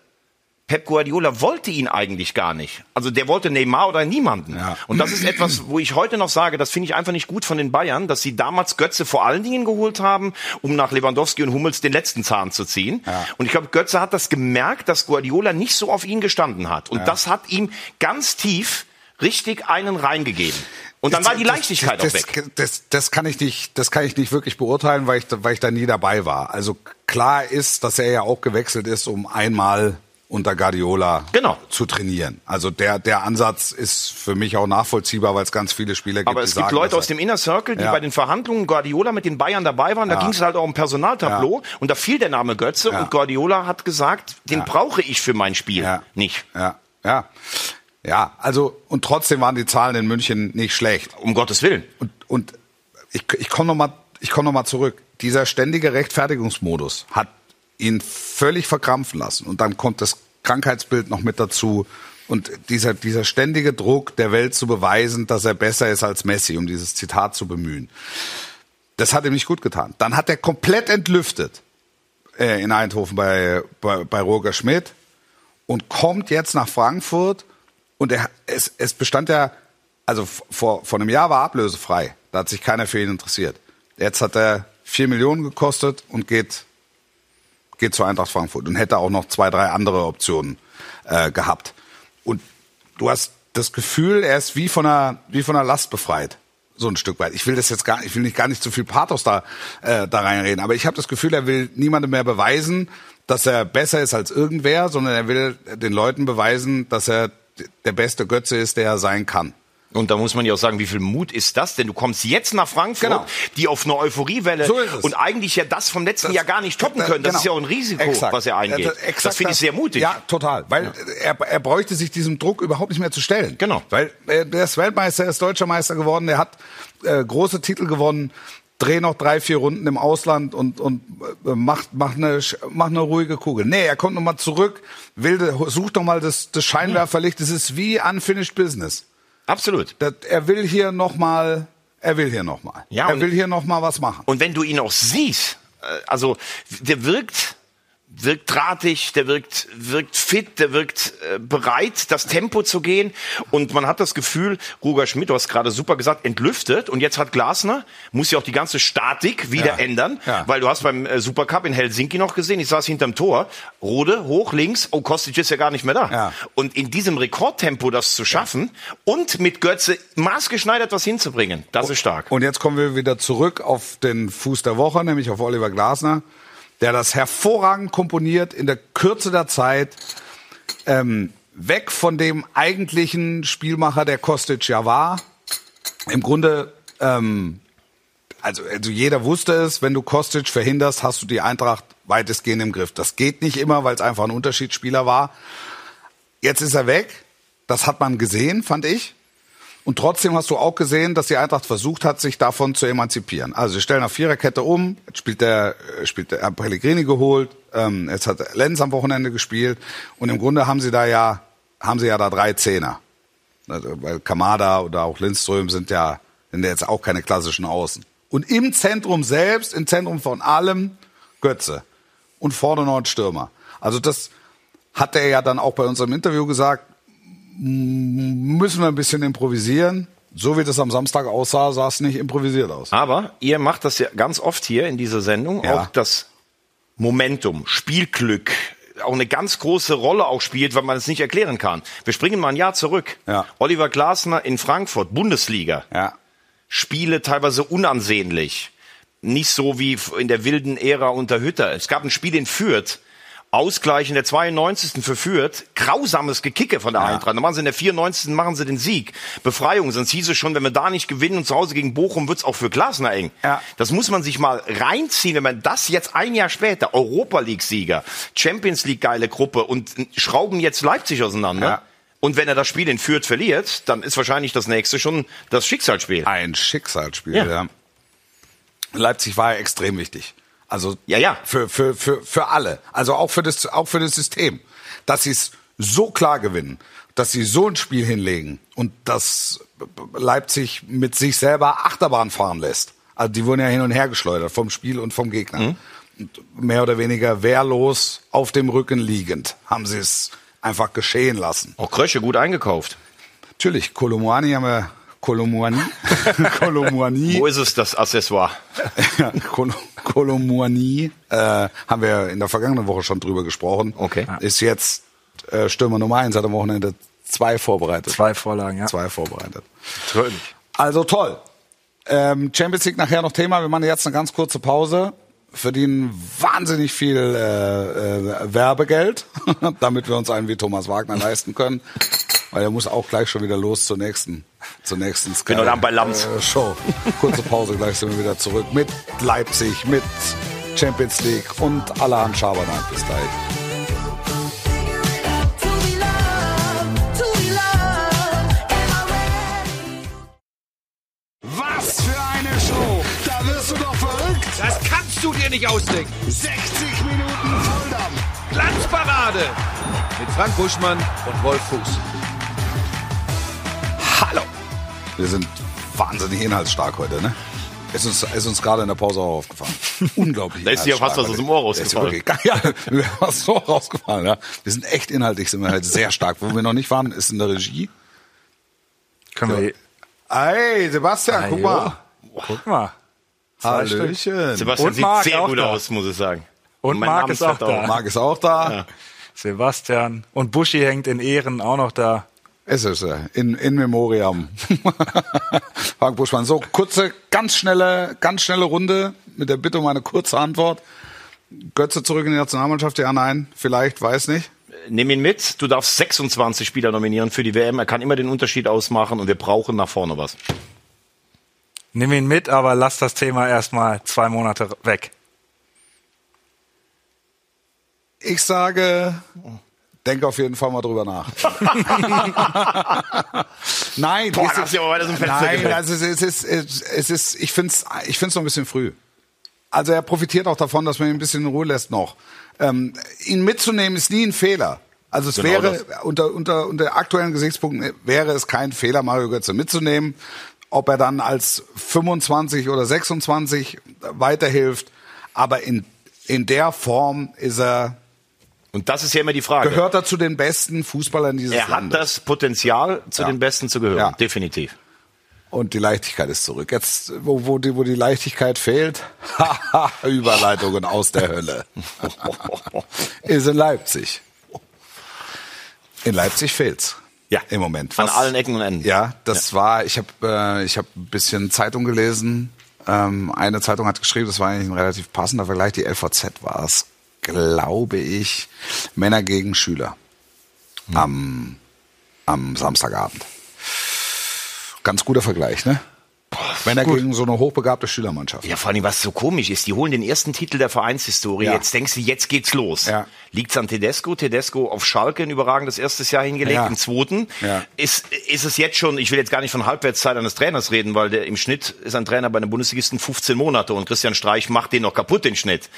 Pep Guardiola wollte ihn eigentlich gar nicht. Also der wollte Neymar oder niemanden. Ja. Und das ist etwas, wo ich heute noch sage, das finde ich einfach nicht gut von den Bayern, dass sie damals Götze vor allen Dingen geholt haben, um nach Lewandowski und Hummels den letzten Zahn zu ziehen. Ja. Und ich glaube, Götze hat das gemerkt, dass Guardiola nicht so auf ihn gestanden hat. Und das hat ihm ganz tief richtig einen reingegeben. Und dann war die Leichtigkeit das, auch weg. Das, das kann ich nicht, das kann ich nicht wirklich beurteilen, weil ich, weil ich da nie dabei war. Also klar ist, dass er ja auch gewechselt ist, um einmal unter Guardiola Genau. zu trainieren. Also der, der Ansatz ist für mich auch nachvollziehbar, weil es ganz viele Spieler gibt, Aber es gibt sagen, Leute aus dem Inner Circle, die Ja. bei den Verhandlungen Guardiola mit den Bayern dabei waren. Da Ja. ging es halt auch um Personaltableau. Und da fiel der Name Götze. Ja. Und Guardiola hat gesagt, den brauche ich für mein Spiel Ja. nicht. Ja, ja. Ja, also, und trotzdem waren die Zahlen in München nicht schlecht. Um Gottes Willen. Und, und ich, ich komme nochmal komm noch mal zurück. Dieser ständige Rechtfertigungsmodus hat ihn völlig verkrampfen lassen. Und dann kommt das Krankheitsbild noch mit dazu. Und dieser, dieser ständige Druck der Welt zu beweisen, dass er besser ist als Messi, um dieses Zitat zu bemühen. Das hat ihm nicht gut getan. Dann hat er komplett entlüftet äh, in Eindhoven bei, bei, bei Roger Schmidt und kommt jetzt nach Frankfurt und er, es, es bestand ja, also vor, vor einem Jahr war er ablösefrei. Da hat sich keiner für ihn interessiert. Jetzt hat er vier Millionen gekostet und geht, geht zur Eintracht Frankfurt und hätte auch noch zwei, drei andere Optionen äh, gehabt. Und du hast das Gefühl, er ist wie von einer, wie von einer Last befreit. So ein Stück weit. Ich will das jetzt gar, ich will nicht gar nicht zu viel Pathos da, äh, da reinreden, aber ich habe das Gefühl, er will niemandem mehr beweisen, dass er besser ist als irgendwer, sondern er will den Leuten beweisen, dass er der beste Götze ist, der er sein kann. Und da muss man ja auch sagen, wie viel Mut ist das? Denn du kommst jetzt nach Frankfurt, Genau. die auf einer Euphoriewelle So und eigentlich ja das vom letzten Das- Jahr gar nicht toppen können. Das genau. ist ja auch ein Risiko, Exakt. was er eingeht. Ja, Das, exakt finde ich sehr mutig. Ja, total. Weil er, er bräuchte sich diesem Druck überhaupt nicht mehr zu stellen. Genau. Weil er, der ist Weltmeister, er ist deutscher Meister geworden, er hat äh, große Titel gewonnen, dreh noch drei, vier Runden im Ausland und, und äh, macht, macht, eine, macht eine ruhige Kugel. Nee, er kommt nochmal zurück, will, sucht noch mal das, das Scheinwerferlicht. Das ist wie unfinished business. Absolut. Das, er will hier nochmal, er will hier nochmal. Ja, er will hier nochmal was machen. Und wenn du ihn auch siehst, äh, also der wirkt wirkt drahtig, der wirkt wirkt fit, der wirkt äh, bereit, das Tempo zu gehen und man hat das Gefühl, Ruger Schmidt, du hast gerade super gesagt, entlüftet und jetzt hat Glasner muss ja auch die ganze Statik wieder Ja. ändern, Ja. weil du hast beim äh, Supercup in Helsinki noch gesehen, ich saß hinterm Tor, Rode hoch links, oh Kostic ist ja gar nicht mehr da. Ja. Und in diesem Rekordtempo das zu schaffen und mit Götze maßgeschneidert was hinzubringen, das ist stark. Und jetzt kommen wir wieder zurück auf den Fuß der Woche, nämlich auf Oliver Glasner, der das hervorragend komponiert in der Kürze der Zeit, ähm, weg von dem eigentlichen Spielmacher, der Kostic ja war. Im Grunde, ähm, also, also jeder wusste es, wenn du Kostic verhinderst, hast du die Eintracht weitestgehend im Griff. Das geht nicht immer, weil es einfach ein Unterschiedsspieler war. Jetzt ist er weg. Das hat man gesehen, fand ich. Und trotzdem hast du auch gesehen, dass die Eintracht versucht hat, sich davon zu emanzipieren. Also sie stellen auf Viererkette um, jetzt spielt der, äh, spielt der Pellegrini geholt, ähm, jetzt hat Lenz am Wochenende gespielt und im Grunde haben sie da ja, haben sie ja da drei Zehner. Also, weil Kamada oder auch Lindström sind ja, sind ja jetzt auch keine klassischen Außen. Und im Zentrum selbst, im Zentrum von allem, Götze. Und vorne noch ein Stürmer. Also das hat er ja dann auch bei unserem Interview gesagt, müssen wir ein bisschen improvisieren. So wie das am Samstag aussah, sah es nicht improvisiert aus. Aber ihr macht das ja ganz oft hier in dieser Sendung, Ja. auch das Momentum, Spielglück, auch eine ganz große Rolle auch spielt, weil man es nicht erklären kann. Wir springen mal ein Jahr zurück. Ja. Oliver Glasner in Frankfurt, Bundesliga. Ja. Spiele teilweise unansehnlich. Nicht so wie in der wilden Ära unter Hütter. Es gab ein Spiel in Fürth. Ausgleich in der 92. für Fürth. Grausames Gekicke von der Eintracht. Dann machen sie in der 94. machen sie den Sieg. Befreiung. Sonst hieß es schon, wenn wir da nicht gewinnen und zu Hause gegen Bochum wird's auch für Glasner eng. Ja. Das muss man sich mal reinziehen, wenn man das jetzt ein Jahr später, Europa League-Sieger, Champions League geile Gruppe und schrauben jetzt Leipzig auseinander. Ja. Und wenn er das Spiel in Fürth verliert, dann ist wahrscheinlich das nächste schon das Schicksalsspiel. Ein Schicksalsspiel, Ja. ja. Leipzig war ja extrem wichtig. Also Ja, ja. Für, für, für, für alle. Also auch für das, auch für das System. Dass sie es so klar gewinnen, dass sie so ein Spiel hinlegen und dass Leipzig mit sich selber Achterbahn fahren lässt. Also die wurden ja hin und her geschleudert vom Spiel und vom Gegner. Mhm. Und mehr oder weniger wehrlos auf dem Rücken liegend haben sie es einfach geschehen lassen. Auch Krösche gut eingekauft. Natürlich, Kolomwani haben wir Kolomwani. [LAUGHS] Kolomwani. Wo ist es, das Accessoire? [LAUGHS] Kol Kolomwani äh, haben wir in der vergangenen Woche schon drüber gesprochen. Okay. Ist jetzt äh, Stürmer Nummer eins, hat am Wochenende zwei vorbereitet. Zwei Vorlagen, ja. Zwei vorbereitet. Natürlich. Also toll. Ähm, Champions League nachher noch Thema. Wir machen jetzt eine ganz kurze Pause. Verdienen wahnsinnig viel äh, äh, Werbegeld, [LAUGHS] damit wir uns einen wie Thomas Wagner leisten können. Weil er muss auch gleich schon wieder los zur nächsten, zur nächsten Sky, Genau, dann bei Lanz. Äh, Show. Kurze Pause, gleich sind wir wieder zurück mit Leipzig, mit Champions League und allerhand Schabernack. Bis gleich. Was für eine Show. Da wirst du doch verrückt. Das kannst du dir nicht ausdenken. 60 Minuten Volldampf. Glanzparade mit Frank Buschmann und Wolf Fuß. Wir sind wahnsinnig inhaltsstark heute, ne? Ist uns, ist uns gerade in der Pause auch aufgefallen. [LAUGHS] Unglaublich. Da ist dir fast was aus dem Ohr rausgefallen. Da ist [LAUGHS] Ja, mir ist was so rausgefallen, ja. Wir sind echt inhaltlich, sind wir halt sehr stark. Wo wir noch nicht waren, ist in der Regie. Können wir, Hey, Sebastian, guck mal. guck mal. Hallöchen. Sebastian Und sieht Marc sehr gut da. aus, muss ich sagen. Und mein Marc ist auch da. Marc ist auch da. Ja. Sebastian. Und Buschi hängt in Ehren auch noch da. Es ist äh, in, in Memoriam. [LAUGHS] Frank Buschmann. So, kurze, ganz schnelle, ganz schnelle Runde mit der Bitte um eine kurze Antwort. Götze zurück in die Nationalmannschaft? Ja, nein, vielleicht, weiß nicht. Nimm ihn mit. Du darfst 26 Spieler nominieren für die WM. Er kann immer den Unterschied ausmachen und wir brauchen nach vorne was. Nimm ihn mit, aber lass das Thema erstmal zwei Monate weg. Ich sage, denk auf jeden Fall mal drüber nach. [LAUGHS] Nein, Boah, ein Fenster Nein, also es ist, es ist, es ist ich finde es ich find's noch ein bisschen früh. Also er profitiert auch davon, dass man ihn ein bisschen in Ruhe lässt noch. Ähm, ihn mitzunehmen ist nie ein Fehler. Also es Genau wäre unter, unter, unter aktuellen Gesichtspunkten wäre es kein Fehler, Mario Götze mitzunehmen. Ob er dann als 25 oder 26 weiterhilft, aber in, in der Form ist er, Und das ist ja immer die Frage. gehört er zu den besten Fußballern dieses er hat Landes. das Potenzial, zu Ja. den Besten zu gehören. Ja. Definitiv. Und die Leichtigkeit ist zurück. Jetzt, wo, wo, die, wo die Leichtigkeit fehlt, haha, [LAUGHS] Überleitungen aus der Hölle. [LAUGHS] ist in Leipzig. In Leipzig fehlt's. Ja. Im Moment. An allen Ecken und Enden. Ja, das war, ich habe äh, ich hab ein bisschen Zeitung gelesen. Ähm, eine Zeitung hat geschrieben, das war eigentlich ein relativ passender Vergleich, die LVZ war es, glaube ich, Männer gegen Schüler Hm. am, am Samstagabend. Ganz guter Vergleich, ne? Männer gegen so eine hochbegabte Schülermannschaft. Ja, vor allem, was so komisch ist, die holen den ersten Titel der Vereinshistorie. Ja. Jetzt denkst du, jetzt geht's los. Ja. Liegt's an Tedesco? Tedesco auf Schalke ein überragendes erstes Jahr hingelegt, Ja. im zweiten. Ja. Ist, ist es jetzt schon, ich will jetzt gar nicht von Halbwertszeit eines Trainers reden, weil der im Schnitt ist ein Trainer bei einem Bundesligisten 15 Monate und Christian Streich macht den noch kaputt, den Schnitt.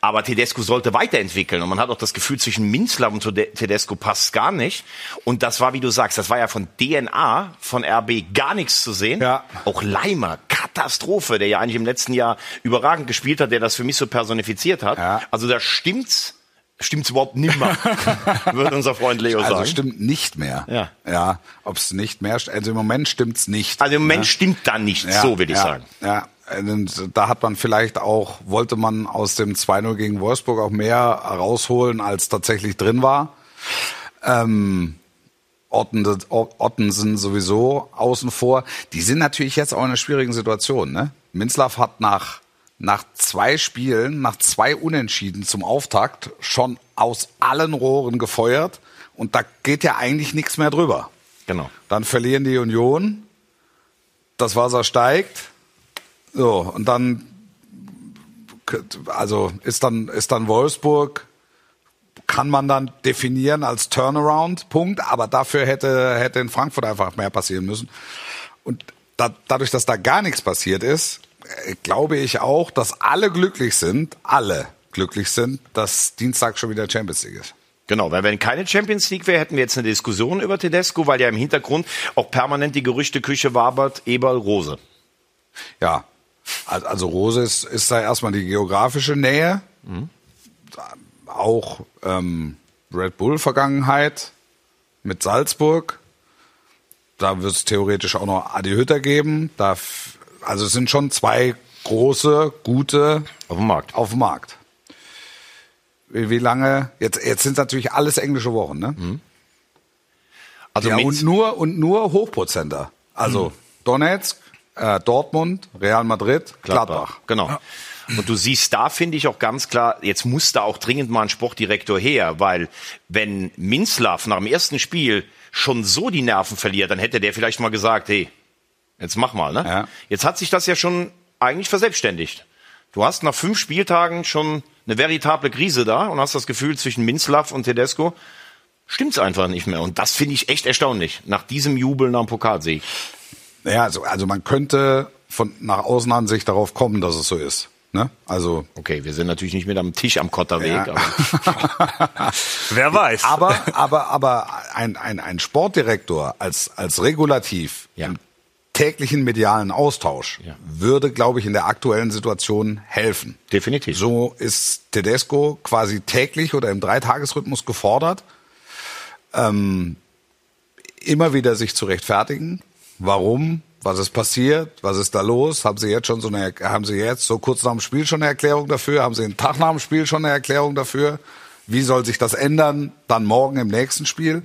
Aber Tedesco sollte weiterentwickeln und man hat auch das Gefühl, zwischen Minzlaff und Tedesco passt gar nicht. Und das war, wie du sagst, das war ja von DNA, von RB gar nichts zu sehen. Ja. Auch Leimer, Katastrophe, der ja eigentlich im letzten Jahr überragend gespielt hat, der das für mich so personifiziert hat. Ja. Also da stimmt's, stimmt's überhaupt nimmer, [LAUGHS] würde unser Freund Leo Also sagen. stimmt nicht mehr. Ja. Ja, ob es nicht mehr, also im Moment stimmt's nicht. Also im Moment ne? stimmt da nichts, Ja, so will ich ja, sagen. Ja, und da hat man vielleicht auch, wollte man aus dem 2-0 gegen Wolfsburg auch mehr rausholen, als tatsächlich drin war. Ähm, Ottensen sowieso außen vor. Die sind natürlich jetzt auch in einer schwierigen Situation. Ne? Minzlaff hat nach, nach zwei Spielen, nach zwei Unentschieden zum Auftakt schon aus allen Rohren gefeuert. Und da geht ja eigentlich nichts mehr drüber. Genau. Dann verlieren die Union. Das Wasser steigt. So, und dann, also ist dann, ist dann Wolfsburg, kann man dann definieren als Turnaround-Punkt, aber dafür hätte, hätte in Frankfurt einfach mehr passieren müssen. Und da, dadurch, dass da gar nichts passiert ist, äh, glaube ich auch, dass alle glücklich sind, alle glücklich sind, dass Dienstag schon wieder Champions League ist. Genau, weil wenn keine Champions League wäre, hätten wir jetzt eine Diskussion über Tedesco, weil ja im Hintergrund auch permanent die Gerüchteküche wabert, Eberl Rose. Ja, Al- also Rose ist, ist da erstmal die geografische Nähe, auch ähm, Red Bull Vergangenheit mit Salzburg. Da wird es theoretisch auch noch Adi Hütter geben. Da, also es sind schon zwei große, gute Auf dem Markt. auf dem Markt. Wie, wie lange? Jetzt, jetzt sind natürlich alles englische Wochen, ne? Also Ja, Minz- und nur und nur Hochprozenter. Also Donetsk, äh, Dortmund, Real Madrid, Gladbach. Genau. Und du siehst da, finde ich auch ganz klar, jetzt muss da auch dringend mal ein Sportdirektor her, weil wenn Minzlaff nach dem ersten Spiel schon so die Nerven verliert, dann hätte der vielleicht mal gesagt, hey, jetzt mach mal, ne? Ja. Jetzt hat sich das ja schon eigentlich verselbstständigt. Du hast nach fünf Spieltagen schon eine veritable Krise da und hast das Gefühl, zwischen Minzlaff und Tedesco stimmt's einfach nicht mehr. Und das finde ich echt erstaunlich. Nach diesem Jubel nach dem Pokalsieg. Ja, also, also man könnte von nach Außenansicht darauf kommen, dass es so ist. Ne? Also Okay, wir sind natürlich nicht mit am Tisch am Kotterweg, Ja. aber [LAUGHS] Wer weiß. aber aber aber ein, ein, ein Sportdirektor als als Regulativ Ja. im täglichen medialen Austausch Ja. würde, glaube ich, in der aktuellen Situation helfen. definitiv. So ist Tedesco quasi täglich oder im Dreitagesrhythmus gefordert, ähm, immer wieder sich zu rechtfertigen. Warum? Was ist passiert? Was ist da los? Haben Sie jetzt schon so eine, haben Sie jetzt so kurz nach dem Spiel schon eine Erklärung dafür? Haben Sie einen Tag nach dem Spiel schon eine Erklärung dafür? Wie soll sich das ändern? Dann morgen im nächsten Spiel.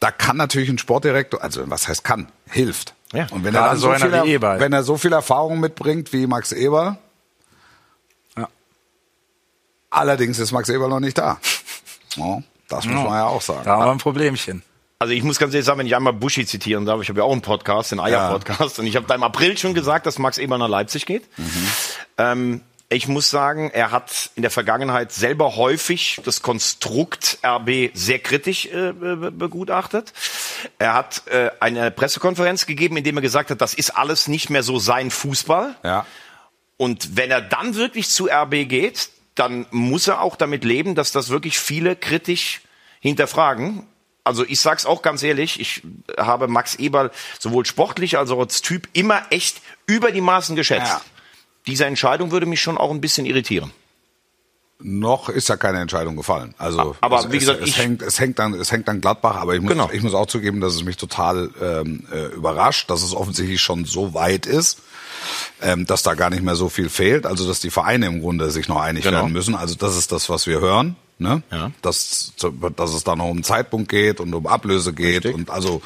Da kann natürlich ein Sportdirektor, also was heißt kann, hilft. Ja, und wenn er, so viel, wie Eberl. wenn er so viel Erfahrung mitbringt wie Max Eber, Ja. allerdings ist Max Eber noch nicht da. [LAUGHS] Ja, das muss man ja auch sagen. Da haben wir ein Problemchen. Also ich muss ganz ehrlich sagen, wenn ich einmal Buschi zitieren darf, ich habe ja auch einen Podcast, den Eier-Podcast, und ich habe da im April schon gesagt, dass Max Eber nach Leipzig geht. Ähm, ich muss sagen, er hat in der Vergangenheit selber häufig das Konstrukt RB sehr kritisch äh, be- begutachtet. Er hat äh, eine Pressekonferenz gegeben, in dem er gesagt hat, das ist alles nicht mehr so sein Fußball. Ja. Und wenn er dann wirklich zu RB geht, dann muss er auch damit leben, dass das wirklich viele kritisch hinterfragen. Also ich sag's auch ganz ehrlich, ich habe Max Eberl sowohl sportlich als auch als Typ immer echt über die Maßen geschätzt. Ja. Diese Entscheidung würde mich schon auch ein bisschen irritieren. Noch ist ja keine Entscheidung gefallen. Also, Aber es, wie gesagt, es, es ich- hängt, es hängt dann, es hängt dann Gladbach. Aber ich muss, Genau. ich muss auch zugeben, dass es mich total ähm, äh, überrascht, dass es offensichtlich schon so weit ist, ähm, dass da gar nicht mehr so viel fehlt. Also, dass die Vereine im Grunde sich noch einig Genau. werden müssen. Also, das ist das, was wir hören. Ne? Ja. Dass, dass es da noch um Zeitpunkt geht und um Ablöse geht Richtig. und also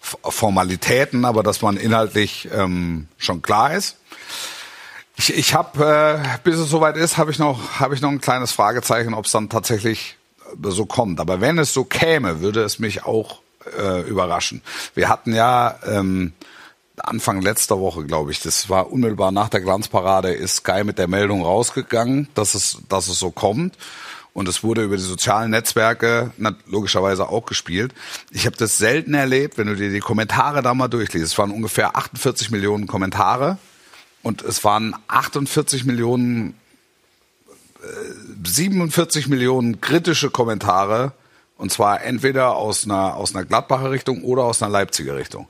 Formalitäten, aber dass man inhaltlich ähm, schon klar ist. Ich, ich habe, äh, bis es soweit ist, habe ich noch, habe ich noch ein kleines Fragezeichen, ob es dann tatsächlich äh, so kommt. Aber wenn es so käme, würde es mich auch äh, überraschen. Wir hatten ja ähm, Anfang letzter Woche, glaube ich, das war unmittelbar nach der Glanzparade, ist Sky mit der Meldung rausgegangen, dass es, dass es so kommt. Und es wurde über die sozialen Netzwerke logischerweise auch gespielt. Ich habe das selten erlebt, wenn du dir die Kommentare da mal durchliest. Es waren ungefähr 48 Millionen Kommentare und es waren 48 Millionen, äh, 47 Millionen kritische Kommentare und zwar entweder aus einer aus einer Gladbacher Richtung oder aus einer Leipziger Richtung.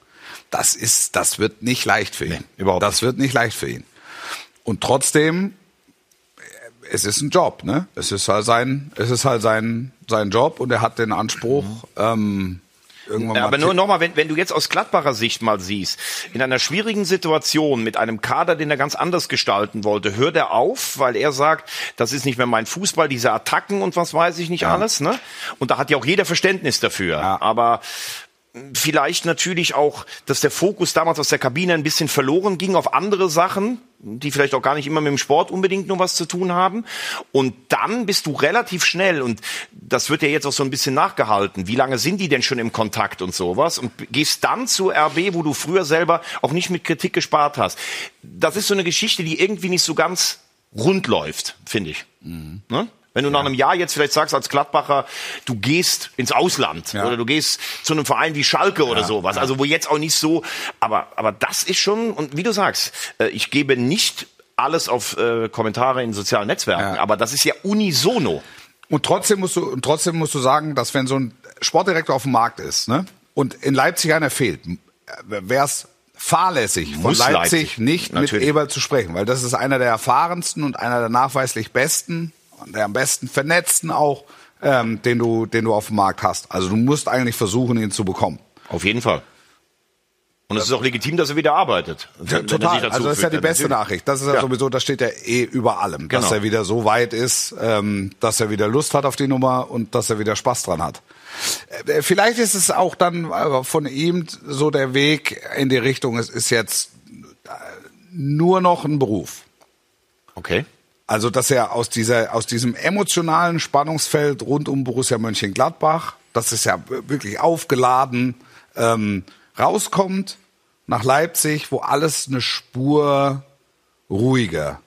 Das ist, das wird nicht leicht für ihn. überhaupt das wird nicht leicht für ihn. Und trotzdem, äh, es ist ein Job, ne? Es ist halt sein, es ist halt sein sein Job und er hat den Anspruch. Ähm, irgendwann Ja, aber nur nochmal, wenn, wenn du jetzt aus Gladbacher Sicht mal siehst, in einer schwierigen Situation mit einem Kader, den er ganz anders gestalten wollte, hört er auf, weil er sagt, das ist nicht mehr mein Fußball, diese Attacken und was weiß ich nicht alles, ne? Und da hat ja auch jeder Verständnis dafür. Ja. Aber vielleicht natürlich auch, dass der Fokus damals aus der Kabine ein bisschen verloren ging auf andere Sachen, die vielleicht auch gar nicht immer mit dem Sport unbedingt nur was zu tun haben. Und dann bist du relativ schnell, und das wird ja jetzt auch so ein bisschen nachgehalten, wie lange sind die denn schon im Kontakt und sowas, und gehst dann zu RB, wo du früher selber auch nicht mit Kritik gespart hast. Das ist so eine Geschichte, die irgendwie nicht so ganz rund läuft, finde ich. Ne? Wenn du nach einem Jahr jetzt vielleicht sagst als Gladbacher, du gehst ins Ausland Ja. oder du gehst zu einem Verein wie Schalke oder sowas, also wo jetzt auch nicht so, aber aber das ist schon und wie du sagst, äh, ich gebe nicht alles auf äh, Kommentare in sozialen Netzwerken, Ja. aber das ist ja unisono. Und trotzdem musst du, und trotzdem musst du sagen, dass wenn so ein Sportdirektor auf dem Markt ist, ne, und in Leipzig einer fehlt, wäre es fahrlässig von Leipzig, Leipzig. nicht Natürlich. mit Eberl zu sprechen, weil das ist einer der erfahrensten und einer der nachweislich besten der am besten vernetzten auch, ähm, den du, den du auf dem Markt hast. Also du musst eigentlich versuchen, ihn zu bekommen. Auf jeden Fall. Und es ist auch legitim, dass er wieder arbeitet. sich Total. Also das ist ja die beste natürlich. Nachricht. Das ist ja, Ja. sowieso, das steht ja eh über allem, dass Genau. er wieder so weit ist, ähm, dass er wieder Lust hat auf die Nummer und dass er wieder Spaß dran hat. Äh, Vielleicht ist es auch dann äh, von ihm so der Weg in die Richtung, es ist jetzt äh, nur noch ein Beruf. Okay. Also, dass er aus dieser, aus diesem emotionalen Spannungsfeld rund um Borussia Mönchengladbach, das ist ja wirklich aufgeladen, ähm, rauskommt nach Leipzig, wo alles eine Spur ruhiger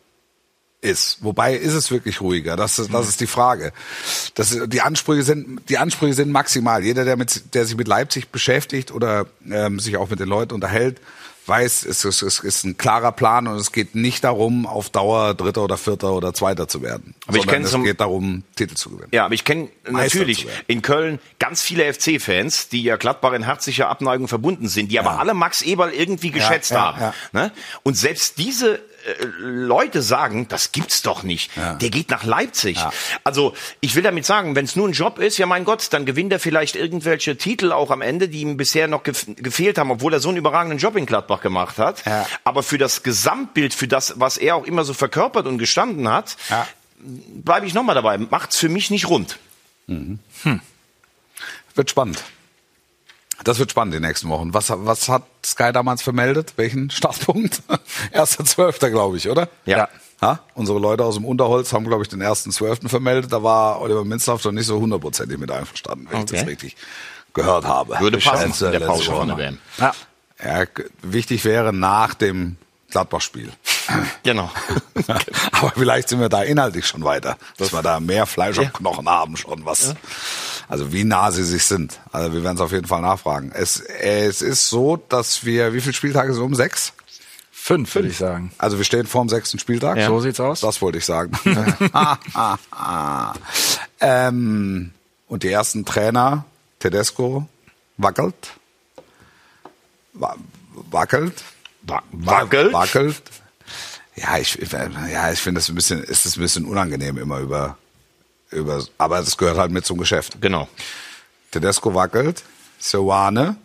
ist. Wobei ist es wirklich ruhiger? Das ist, das ist die Frage. Das, die Ansprüche sind, die Ansprüche sind maximal. Jeder, der mit, der sich mit Leipzig beschäftigt oder ähm, sich auch mit den Leuten unterhält, weiß, es ist, es ist ein klarer Plan und es geht nicht darum, auf Dauer Dritter oder Vierter oder Zweiter zu werden. Aber ich es zum- geht darum, Titel zu gewinnen. Ja, aber ich kenne natürlich in Köln ganz viele FC-Fans, die ja Gladbach in herzlicher Abneigung verbunden sind, die aber alle Max Eberl irgendwie geschätzt ja, haben. ja. Ne? Und selbst diese äh, Leute sagen, das gibt's doch nicht. Der geht nach Leipzig. Also ich will damit sagen, wenn es nur ein Job ist, ja mein Gott, dann gewinnt er vielleicht irgendwelche Titel auch am Ende, die ihm bisher noch gef gefehlt haben, obwohl er so einen überragenden Job in Gladbach gemacht hat. Ja. Aber für das Gesamtbild, für das, was er auch immer so verkörpert und gestanden hat, Ja. bleibe ich nochmal dabei, macht's für mich nicht rund. Wird spannend. Das wird spannend die nächsten Wochen. Was, was hat Sky damals vermeldet? Welchen Startpunkt? [LAUGHS] Erster Zwölfter, glaube ich, oder? Ja. Ha? Unsere Leute aus dem Unterholz haben, glaube ich, den ersten Zwölften vermeldet. Da war Oliver Minzlaff doch nicht so hundertprozentig mit einverstanden, wenn ich das Okay. richtig gehört habe. Würde passen der Pause mal. WM. Ja. Ja, wichtig wäre nach dem Gladbach-Spiel. Genau. [LAUGHS] Aber vielleicht sind wir da inhaltlich schon weiter, dass wir da mehr Fleisch am Knochen haben schon, was, also wie nah sie sich sind. Also wir werden es auf jeden Fall nachfragen. Es, es ist so, dass wir, wie viele Spieltage sind um? Sechs? Fünf, würde ich sagen. Also wir stehen vor dem sechsten Spieltag. Ja. So sieht's aus. Das wollte ich sagen. [LAUGHS] [LAUGHS] ähm, und die ersten Trainer, Tedesco, wackelt. Wa wackelt. Wa- wackelt? Wackelt. Ja, ich, ja, ich finde es ein bisschen, ist es ein bisschen unangenehm immer über, über, aber das gehört halt mit zum Geschäft. Genau. Tedesco wackelt. Seoane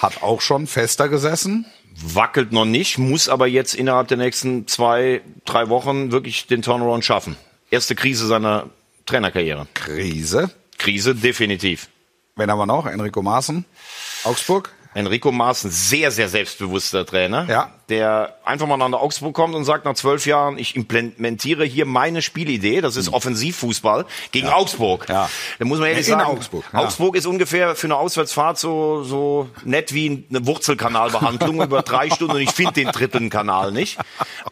hat auch schon fester gesessen. Wackelt noch nicht, muss aber jetzt innerhalb der nächsten zwei, drei Wochen wirklich den Turnaround schaffen. Erste Krise seiner Trainerkarriere. Krise. Krise definitiv. Wen haben wir noch? Enrico Maaßen. Augsburg. Enrico Maaßen, sehr, sehr selbstbewusster Trainer, Ja. Der einfach mal nach Augsburg kommt und sagt nach zwölf Jahren, ich implementiere hier meine Spielidee, das ist Offensivfußball gegen Augsburg. Hm. Ja. Da muss man ehrlich In sagen, Augsburg, ja. Augsburg ist ungefähr für eine Auswärtsfahrt so, so nett wie eine Wurzelkanalbehandlung [LAUGHS] über drei Stunden und ich finde den dritten Kanal nicht.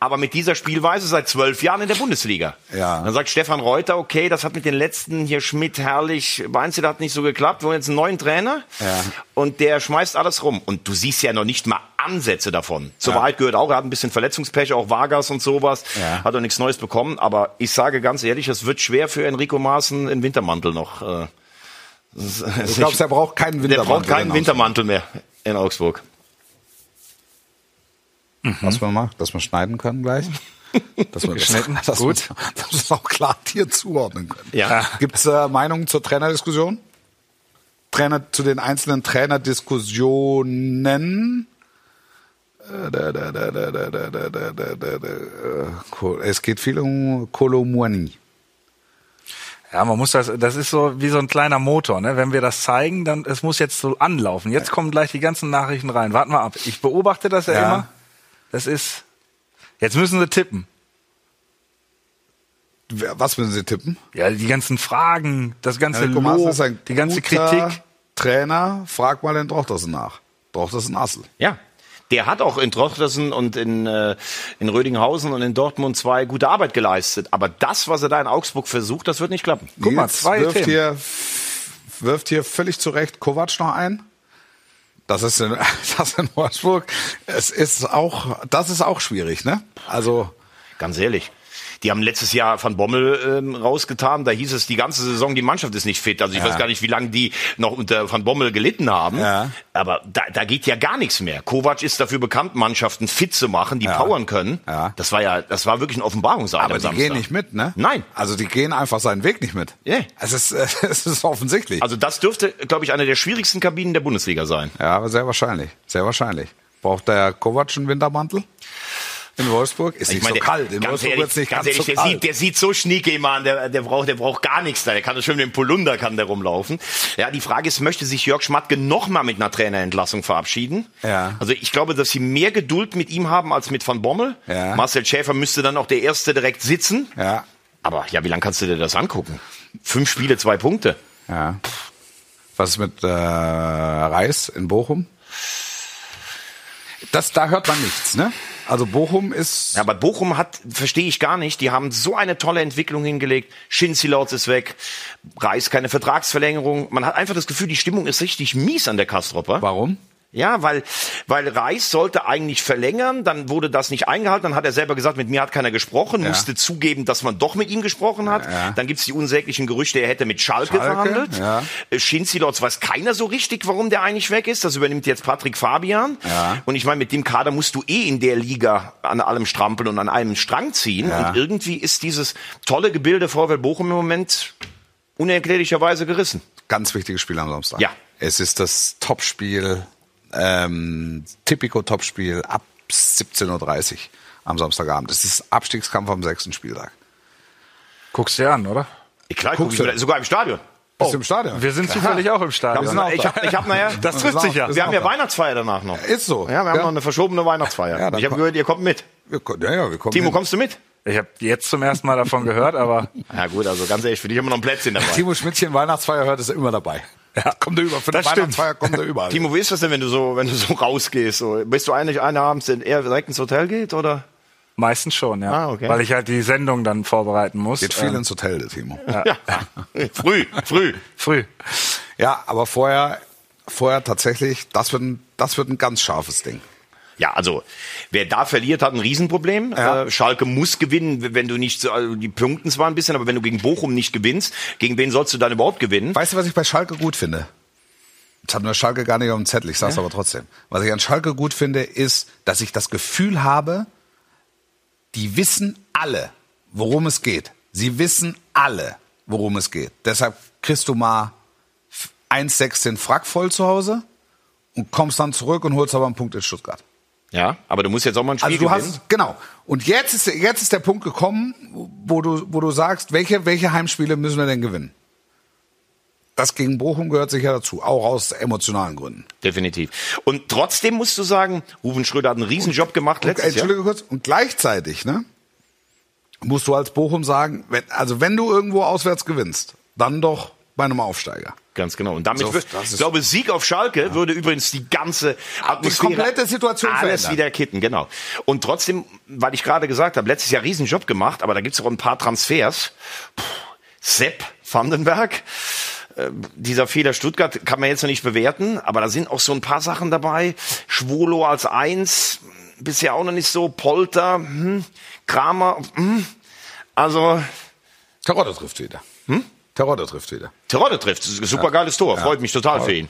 Aber mit dieser Spielweise seit zwölf Jahren in der Bundesliga. Ja. Dann sagt Stefan Reuter, okay, das hat mit den letzten hier Schmidt, Herrlich, Weinzel hat nicht so geklappt, wir wollen jetzt einen neuen Trainer. Ja. Und der schmeißt alles rum. Und du siehst ja noch nicht mal Ansätze davon. Zur Wahrheit gehört auch, er hat ein bisschen Verletzungspech, auch Vargas und sowas. Ja. Hat auch nichts Neues bekommen. Aber ich sage ganz ehrlich, es wird schwer für Enrico Maaßen im Wintermantel noch. Äh, Du [LAUGHS] glaubst, er braucht keinen der Wintermantel. braucht keinen in Wintermantel mehr in Augsburg. Augsburg. Was wir mal, dass wir schneiden können gleich. [LAUGHS] Dass wir Geschnitten, das, dass gut. Wir, dass wir es [LAUGHS] auch klar dir zuordnen können. Ja. Gibt es äh, Meinungen zur Trainerdiskussion? Trainer zu den einzelnen Trainerdiskussionen? Es geht viel um Kolomuani. Ja, man muss das, das ist so wie so ein kleiner Motor, ne? Wenn wir das zeigen, dann, es muss jetzt so anlaufen. Jetzt kommen gleich die ganzen Nachrichten rein. Warten wir ab. Ich beobachte das ja, Ja. immer. Das ist, jetzt müssen sie tippen. Was müssen Sie tippen? Ja, die ganzen Fragen, das ganze Maaßen Lob, ist ein die ganze guter Kritik. Trainer, frag mal den Drochtersen nach. Drochtersen Assel. Ja. Der hat auch in Trochtersen und in, äh, in Rödinghausen und in Dortmund zwei gute Arbeit geleistet. Aber das, was er da in Augsburg versucht, das wird nicht klappen. Guck mal, zwei wirft Themen. hier, wirft hier völlig zu Recht Kovac noch ein. Das ist in, [LAUGHS] das in Wolfsburg. Es ist auch, das ist auch schwierig, ne? Also, Ganz ehrlich. Die haben letztes Jahr Van Bommel ähm, rausgetan. Da hieß es die ganze Saison, die Mannschaft ist nicht fit. Also ich Ja. weiß gar nicht, wie lange die noch unter Van Bommel gelitten haben. Ja. Aber da, da geht ja gar nichts mehr. Kovac ist dafür bekannt, Mannschaften fit zu machen, die Ja. powern können. Ja. Das war ja, das war wirklich ein Offenbarungseid aber die Samstag. gehen nicht mit, ne? Nein. Also die gehen einfach seinen Weg nicht mit. Ja. Es ist, äh, [LAUGHS] es ist offensichtlich. Also das dürfte, glaube ich, eine der schwierigsten Kabinen der Bundesliga sein. ja, aber sehr wahrscheinlich. Sehr wahrscheinlich. Braucht der Kovac einen Wintermantel? In Wolfsburg? Ist nicht so der- kalt. In Wolfsburg ehrlich, nicht ganz ganz, ehrlich so der, kalt. sieht, der sieht so schnieke immer an, der, der braucht, der braucht gar nichts da. Der kann schön mit dem Polunder kann der rumlaufen. Ja, die Frage ist, möchte sich Jörg Schmatke noch mal mit einer Trainerentlassung verabschieden? Ja. Also ich glaube, dass sie mehr Geduld mit ihm haben als mit Van Bommel. Ja. Marcel Schäfer müsste dann auch der Erste direkt sitzen. ja, Aber ja, wie lange kannst du dir das angucken? Fünf Spiele, zwei Punkte. ja. Was ist mit äh, Reis in Bochum? Das, da hört man nichts, ne? Also Bochum ist Ja, aber Bochum hat, verstehe ich gar nicht, die haben so eine tolle Entwicklung hingelegt. Schinzilorz ist weg, Reis keine Vertragsverlängerung. Man hat einfach das Gefühl, die Stimmung ist richtig mies an der Kastropper. Warum? Ja, weil, weil Reis sollte eigentlich verlängern, dann wurde das nicht eingehalten, dann hat er selber gesagt, mit mir hat keiner gesprochen, Ja. musste zugeben, dass man doch mit ihm gesprochen hat. Ja. Dann gibt's die unsäglichen Gerüchte, er hätte mit Schalke, Schalke, verhandelt. ja. Äh, Schinzilotz weiß keiner so richtig, warum der eigentlich weg ist. Das übernimmt jetzt Patrick Fabian. Ja. Und ich meine, mit dem Kader musst du eh in der Liga an allem strampeln und an einem Strang ziehen. Und irgendwie ist dieses tolle Gebilde VfL Bochum im Moment unerklärlicherweise gerissen. Ganz wichtiges Spiel am Samstag. Ja. Es ist das Topspiel, ähm, Tipico-Topspiel ab 17.30 Uhr am Samstagabend. Es ist Abstiegskampf am sechsten Spieltag. Guckst dir an, oder? Klar, guck ich du? mir- sogar im Stadion. Bist du im Stadion? Wir sind zufällig auch im Stadion. sind auch Ich da. habe ich hab nachher. [LAUGHS] Das trifft sich ja. Wir haben ja Weihnachtsfeier danach noch. Ist so. Ja, wir haben noch eine verschobene Weihnachtsfeier. Ja, ich habe gehört, ihr kommt mit. Wir, ja, ja, wir kommen Timo, hin. kommst du mit? Ich habe jetzt zum ersten Mal davon gehört, aber Ja gut, also ganz ehrlich, für dich haben wir noch ein Plätzchen dabei. Timo Schmidtchen Weihnachtsfeier hört, ist er immer dabei. Ja, kommt er über. Für Das stimmt. Weihnachtsfeier kommt er überall. Timo, wie ist das denn, wenn du so, wenn du so rausgehst? So, bist du eigentlich einer abends, der eher direkt ins Hotel geht oder? meistens schon, ja. Ah, okay. Weil ich halt die Sendung dann vorbereiten muss. Geht viel Ähm, ins Hotel, der Timo. Ja. früh, früh. früh. Ja, aber vorher, vorher tatsächlich, das wird ein, das wird ein ganz scharfes Ding. Ja, also wer da verliert, hat ein Riesenproblem. Ja. Äh, Schalke muss gewinnen, wenn du nicht so, also die Punkten zwar ein bisschen, aber wenn du gegen Bochum nicht gewinnst, gegen wen sollst du dann überhaupt gewinnen? Weißt du, was ich bei Schalke gut finde? Das hat mir Schalke gar nicht auf dem Zettel, ich sag's aber trotzdem. Was ich an Schalke gut finde, ist, dass ich das Gefühl habe, die wissen alle, worum es geht. Sie wissen alle, worum es geht. Deshalb kriegst du mal 1,6 den Frack voll zu Hause und kommst dann zurück und holst aber einen Punkt in Stuttgart. Ja, aber du musst jetzt auch mal ein Spiel Also du gewinnen. hast genau. Und jetzt ist jetzt ist der Punkt gekommen, wo du wo du sagst, welche welche Heimspiele müssen wir denn gewinnen? Das gegen Bochum gehört sicher dazu, auch aus emotionalen Gründen. Definitiv. Und trotzdem musst du sagen, Ruben Schröder hat einen Riesenjob gemacht Und, letztes Jahr. Entschuldige kurz. Und gleichzeitig, ne, musst du als Bochum sagen, wenn, also wenn du irgendwo auswärts gewinnst, dann doch bei einem Aufsteiger. Ganz genau. Und damit So, wird, ich glaube, Sieg auf Schalke würde übrigens die ganze Atmosphäre, komplette Situation alles verändern. wieder kitten, genau. Und trotzdem, weil ich gerade gesagt habe, letztes Jahr Riesenjob gemacht, aber da gibt's auch ein paar Transfers. Puh, Sepp Vandenberg, äh, dieser Fehler Stuttgart kann man jetzt noch nicht bewerten, aber da sind auch so ein paar Sachen dabei. Schwolo als Eins, bisher auch noch nicht so. Polter, hm, Kramer, hm. also Terodde trifft wieder. Terodde trifft wieder. Terodde trifft, super geiles Tor, freut mich total für ihn.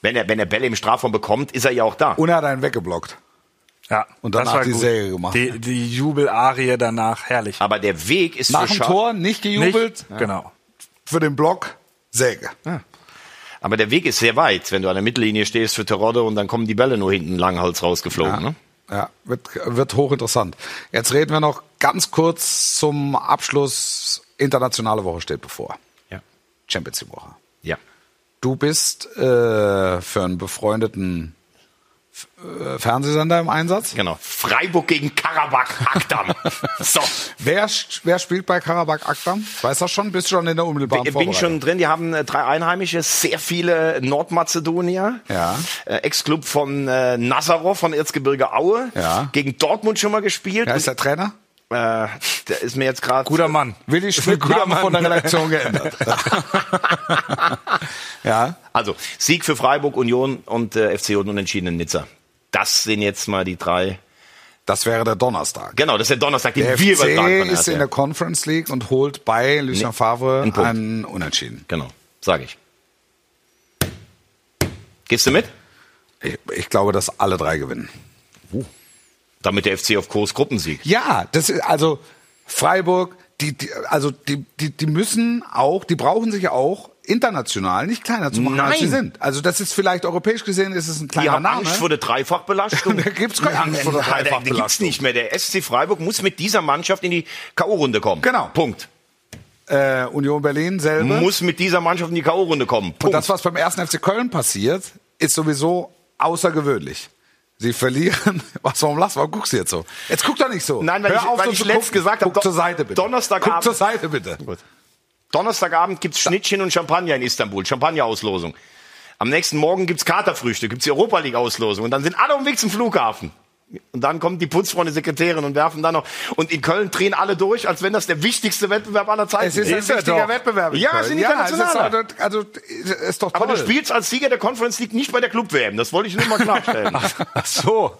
Wenn er, wenn er Bälle im Strafraum bekommt, ist er ja auch da. Und er hat einen weggeblockt. Ja. Und danach das war die gut. Serie gemacht. Die, die Jubelarie danach, herrlich. Aber der Weg ist Nach für dem Tor nicht gejubelt, Nicht? Genau. für den Block Säge. Aber der Weg ist sehr weit, wenn du an der Mittellinie stehst für Terodde und dann kommen die Bälle nur hinten langhals rausgeflogen. Ne? Ja, wird, wird hochinteressant. Jetzt reden wir noch ganz kurz zum Abschluss. Internationale Woche steht bevor. Champions League Woche. Ja. Du bist äh, für einen befreundeten äh, Fernsehsender im Einsatz. Genau. Freiburg gegen Karabakh Akdam. [LAUGHS] so. Wer, wer spielt bei Karabakh Akdam? Weiß das schon? Bist du schon in der unmittelbaren Ich bin schon drin, die haben äh, drei Einheimische, sehr viele Nordmazedonier. Ja. Äh, Ex-Club von äh, Nazarov von Erzgebirge Aue. Ja. Gegen Dortmund schon mal gespielt. Wer ist der Trainer? Äh, der ist mir jetzt gerade. Guter Mann. Willi [LAUGHS] Schmidt Guter Namen von der Mann. Redaktion geändert. [LAUGHS] ja. Also Sieg für Freiburg, Union und äh, FC und Unentschieden in Nizza. Das sind jetzt mal die drei. Das wäre der Donnerstag. Genau, das ist der Donnerstag, den Der wir FC übertragen ist in der Conference League und holt bei Lucien Nee, Favre einen einen Unentschieden. Genau, sage ich. Gehst du mit? Ich, ich glaube, dass alle drei gewinnen. Damit der FC auf Kurs Gruppensieg. Ja, das ist, also Freiburg, die, die, also die, die, die müssen auch, die brauchen sich auch international nicht kleiner zu machen, als sie Nein. sind. Also das ist vielleicht europäisch gesehen, ist es ein Die kleiner haben Name. Angst vor der Dreifachbelastung. [LAUGHS] Da gibt's keine Angst vor der Nein, da- Da gibt's Dreifachbelastung. nicht mehr. Der SC Freiburg muss mit dieser Mannschaft in die K.O.-Runde kommen. Genau. Punkt. äh, Union Berlin selber. Muss mit dieser Mannschaft in die K.O.-Runde kommen. Und Punkt. das, was beim ersten FC Köln passiert, ist sowieso außergewöhnlich. Sie verlieren. [LAUGHS] Was, warum lachst du? Warum guckst du jetzt so? Jetzt guck doch nicht so. Nein, weil Hör ich- auf, weil so ich letzt gesagt habe, Guck zur Seite bitte. Donnerstagabend- Guck zur Seite bitte. Donnerstagabend gibt's Schnittchen und Champagner in Istanbul. Champagner-Auslosung. Am nächsten Morgen gibt's Katerfrühstück, gibt's die Europa League-Auslosung. Und dann sind alle auf dem Weg zum Flughafen. Und dann kommt die Putzfreunde Sekretärin und werfen dann noch. Und in Köln drehen alle durch, als wenn das der wichtigste Wettbewerb aller Zeiten Es ist ein wichtiger Wettbewerb. Ja, es ist ein ja, ist, also, also, ist doch toll. Aber du spielst als Sieger der Conference League nicht bei der Club-WM. Das wollte ich nur mal klarstellen. [LAUGHS] Ach so.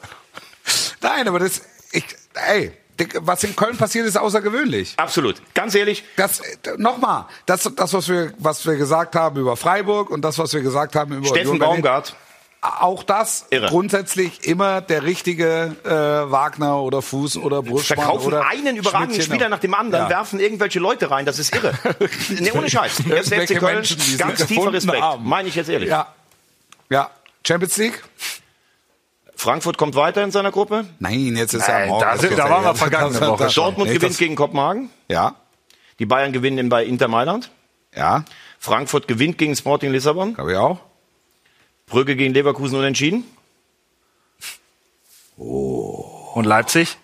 Nein, aber das, ich, ey, was in Köln passiert, ist außergewöhnlich. Absolut. Ganz ehrlich, Das, nochmal, das, das, was wir, was wir gesagt haben über Freiburg und das, was wir gesagt haben über Steffen Berlin, Baumgart. Auch das Irre. grundsätzlich immer der richtige äh, Wagner oder Fuß oder Brustmann verkaufen oder einen überragenden Schmidtchen. Spieler nach dem anderen, Ja. werfen irgendwelche Leute rein. Das ist irre. [LAUGHS] nee, ohne Scheiß. Der FC Köln, Menschen, ganz tiefer Respekt. haben. Meine ich jetzt ehrlich. Ja. Ja. Champions League? Frankfurt kommt weiter in seiner Gruppe. Nein, jetzt ist Nein, ja morgen. da sind- da waren wir vergangene Woche Dortmund Nee, gewinnt gegen Kopenhagen. Ja. Die Bayern gewinnen bei Inter Mailand. Ja. Frankfurt gewinnt gegen Sporting Lissabon. Glaube ich auch. Brügge gegen Leverkusen unentschieden. Und Leipzig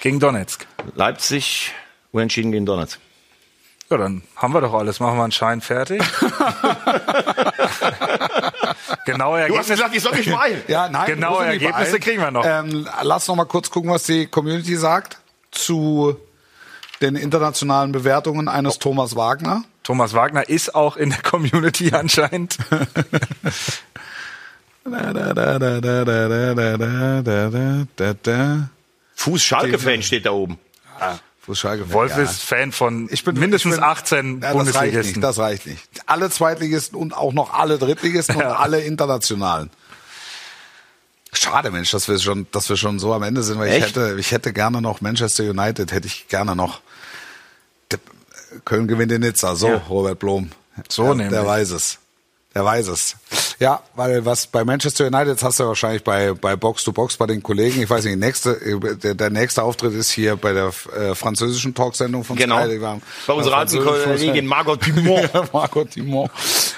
gegen Donetsk. Leipzig unentschieden gegen Donetsk. Ja, dann haben wir doch alles. Machen wir einen Schein fertig. [LAUGHS] Genaue Du hast Ergebnisse. gesagt, ich soll mich beeilen. [LAUGHS] Ja, nein, nicht Ergebnisse beeilen. kriegen wir noch. Ähm, lass noch mal kurz gucken, was die Community sagt zu den internationalen Bewertungen eines Thomas Wagner. Thomas Wagner ist auch in der Community anscheinend. [LAUGHS] Fuß Schalke-Fan steht da oben. Fuß Schalke. Wolf Ja. ist Fan von Ich bin mindestens ich bin, 18 ja, das reicht Bundesligisten. nicht, das reicht nicht. Alle Zweitligisten und auch noch alle Drittligisten und alle internationalen. Schade, Mensch, dass wir schon, dass wir schon so am Ende sind, weil ich Echt? hätte, ich hätte gerne noch Manchester United, hätte ich gerne noch. Köln gewinnt in Nizza, so, Robert Blom. So der, nämlich. Der weiß es. Der weiß es. Ja, weil was bei Manchester United, hast du wahrscheinlich bei, bei Box to Box bei den Kollegen, ich weiß nicht, nächste, der, der nächste Auftritt ist hier bei der äh, französischen Talksendung von Genau. Sky. Waren- Bei unserer alten Kollegin Margot [LAUGHS] Dumont. Margot Dumont.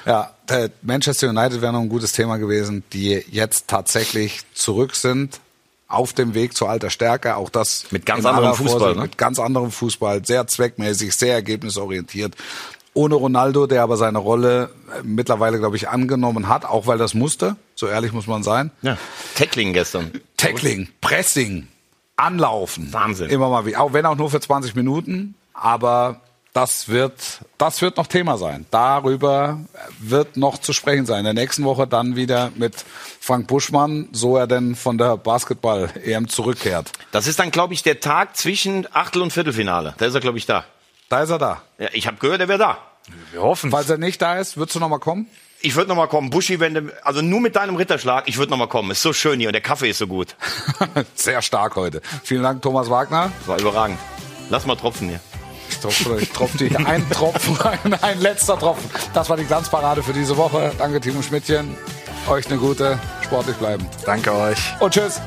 Ja, Manchester United wäre noch ein gutes Thema gewesen, die jetzt tatsächlich zurück sind auf dem Weg zu alter Stärke. Auch das Mit ganz anderem Fußball, Vorsicht, ne? Mit ganz anderem Fußball, sehr zweckmäßig, sehr ergebnisorientiert. Ohne Ronaldo, der aber seine Rolle äh, mittlerweile, glaube ich, angenommen hat, auch weil das musste. So ehrlich muss man sein. Ja. Tackling gestern. Tackling, Pressing, Anlaufen. Wahnsinn. Immer mal wieder. Auch wenn auch nur für 20 Minuten. Aber das wird, das wird noch Thema sein. Darüber wird noch zu sprechen sein. In der nächsten Woche dann wieder mit Frank Buschmann, so er denn von der Basketball-EM zurückkehrt. Das ist dann, glaube ich, der Tag zwischen Achtel- und Viertelfinale. Da ist er, glaube ich, da. Da ist er da. Ja, ich habe gehört, er wäre da. Wir hoffen. Falls er nicht da ist, würdest du noch mal kommen? Ich würde noch mal kommen. Buschi, wenn du, also nur mit deinem Ritterschlag, ich würde noch mal kommen. Ist so schön hier und der Kaffee ist so gut. [LAUGHS] Sehr stark heute. Vielen Dank, Thomas Wagner. Das war überragend. Lass mal tropfen hier. Ich tropfe, ich tropfe dir ein [LAUGHS] Tropfen rein, ein letzter Tropfen. Das war die Glanzparade für diese Woche. Danke, Timo Schmidtchen. Euch eine gute, sportlich bleiben. Danke euch. Und tschüss.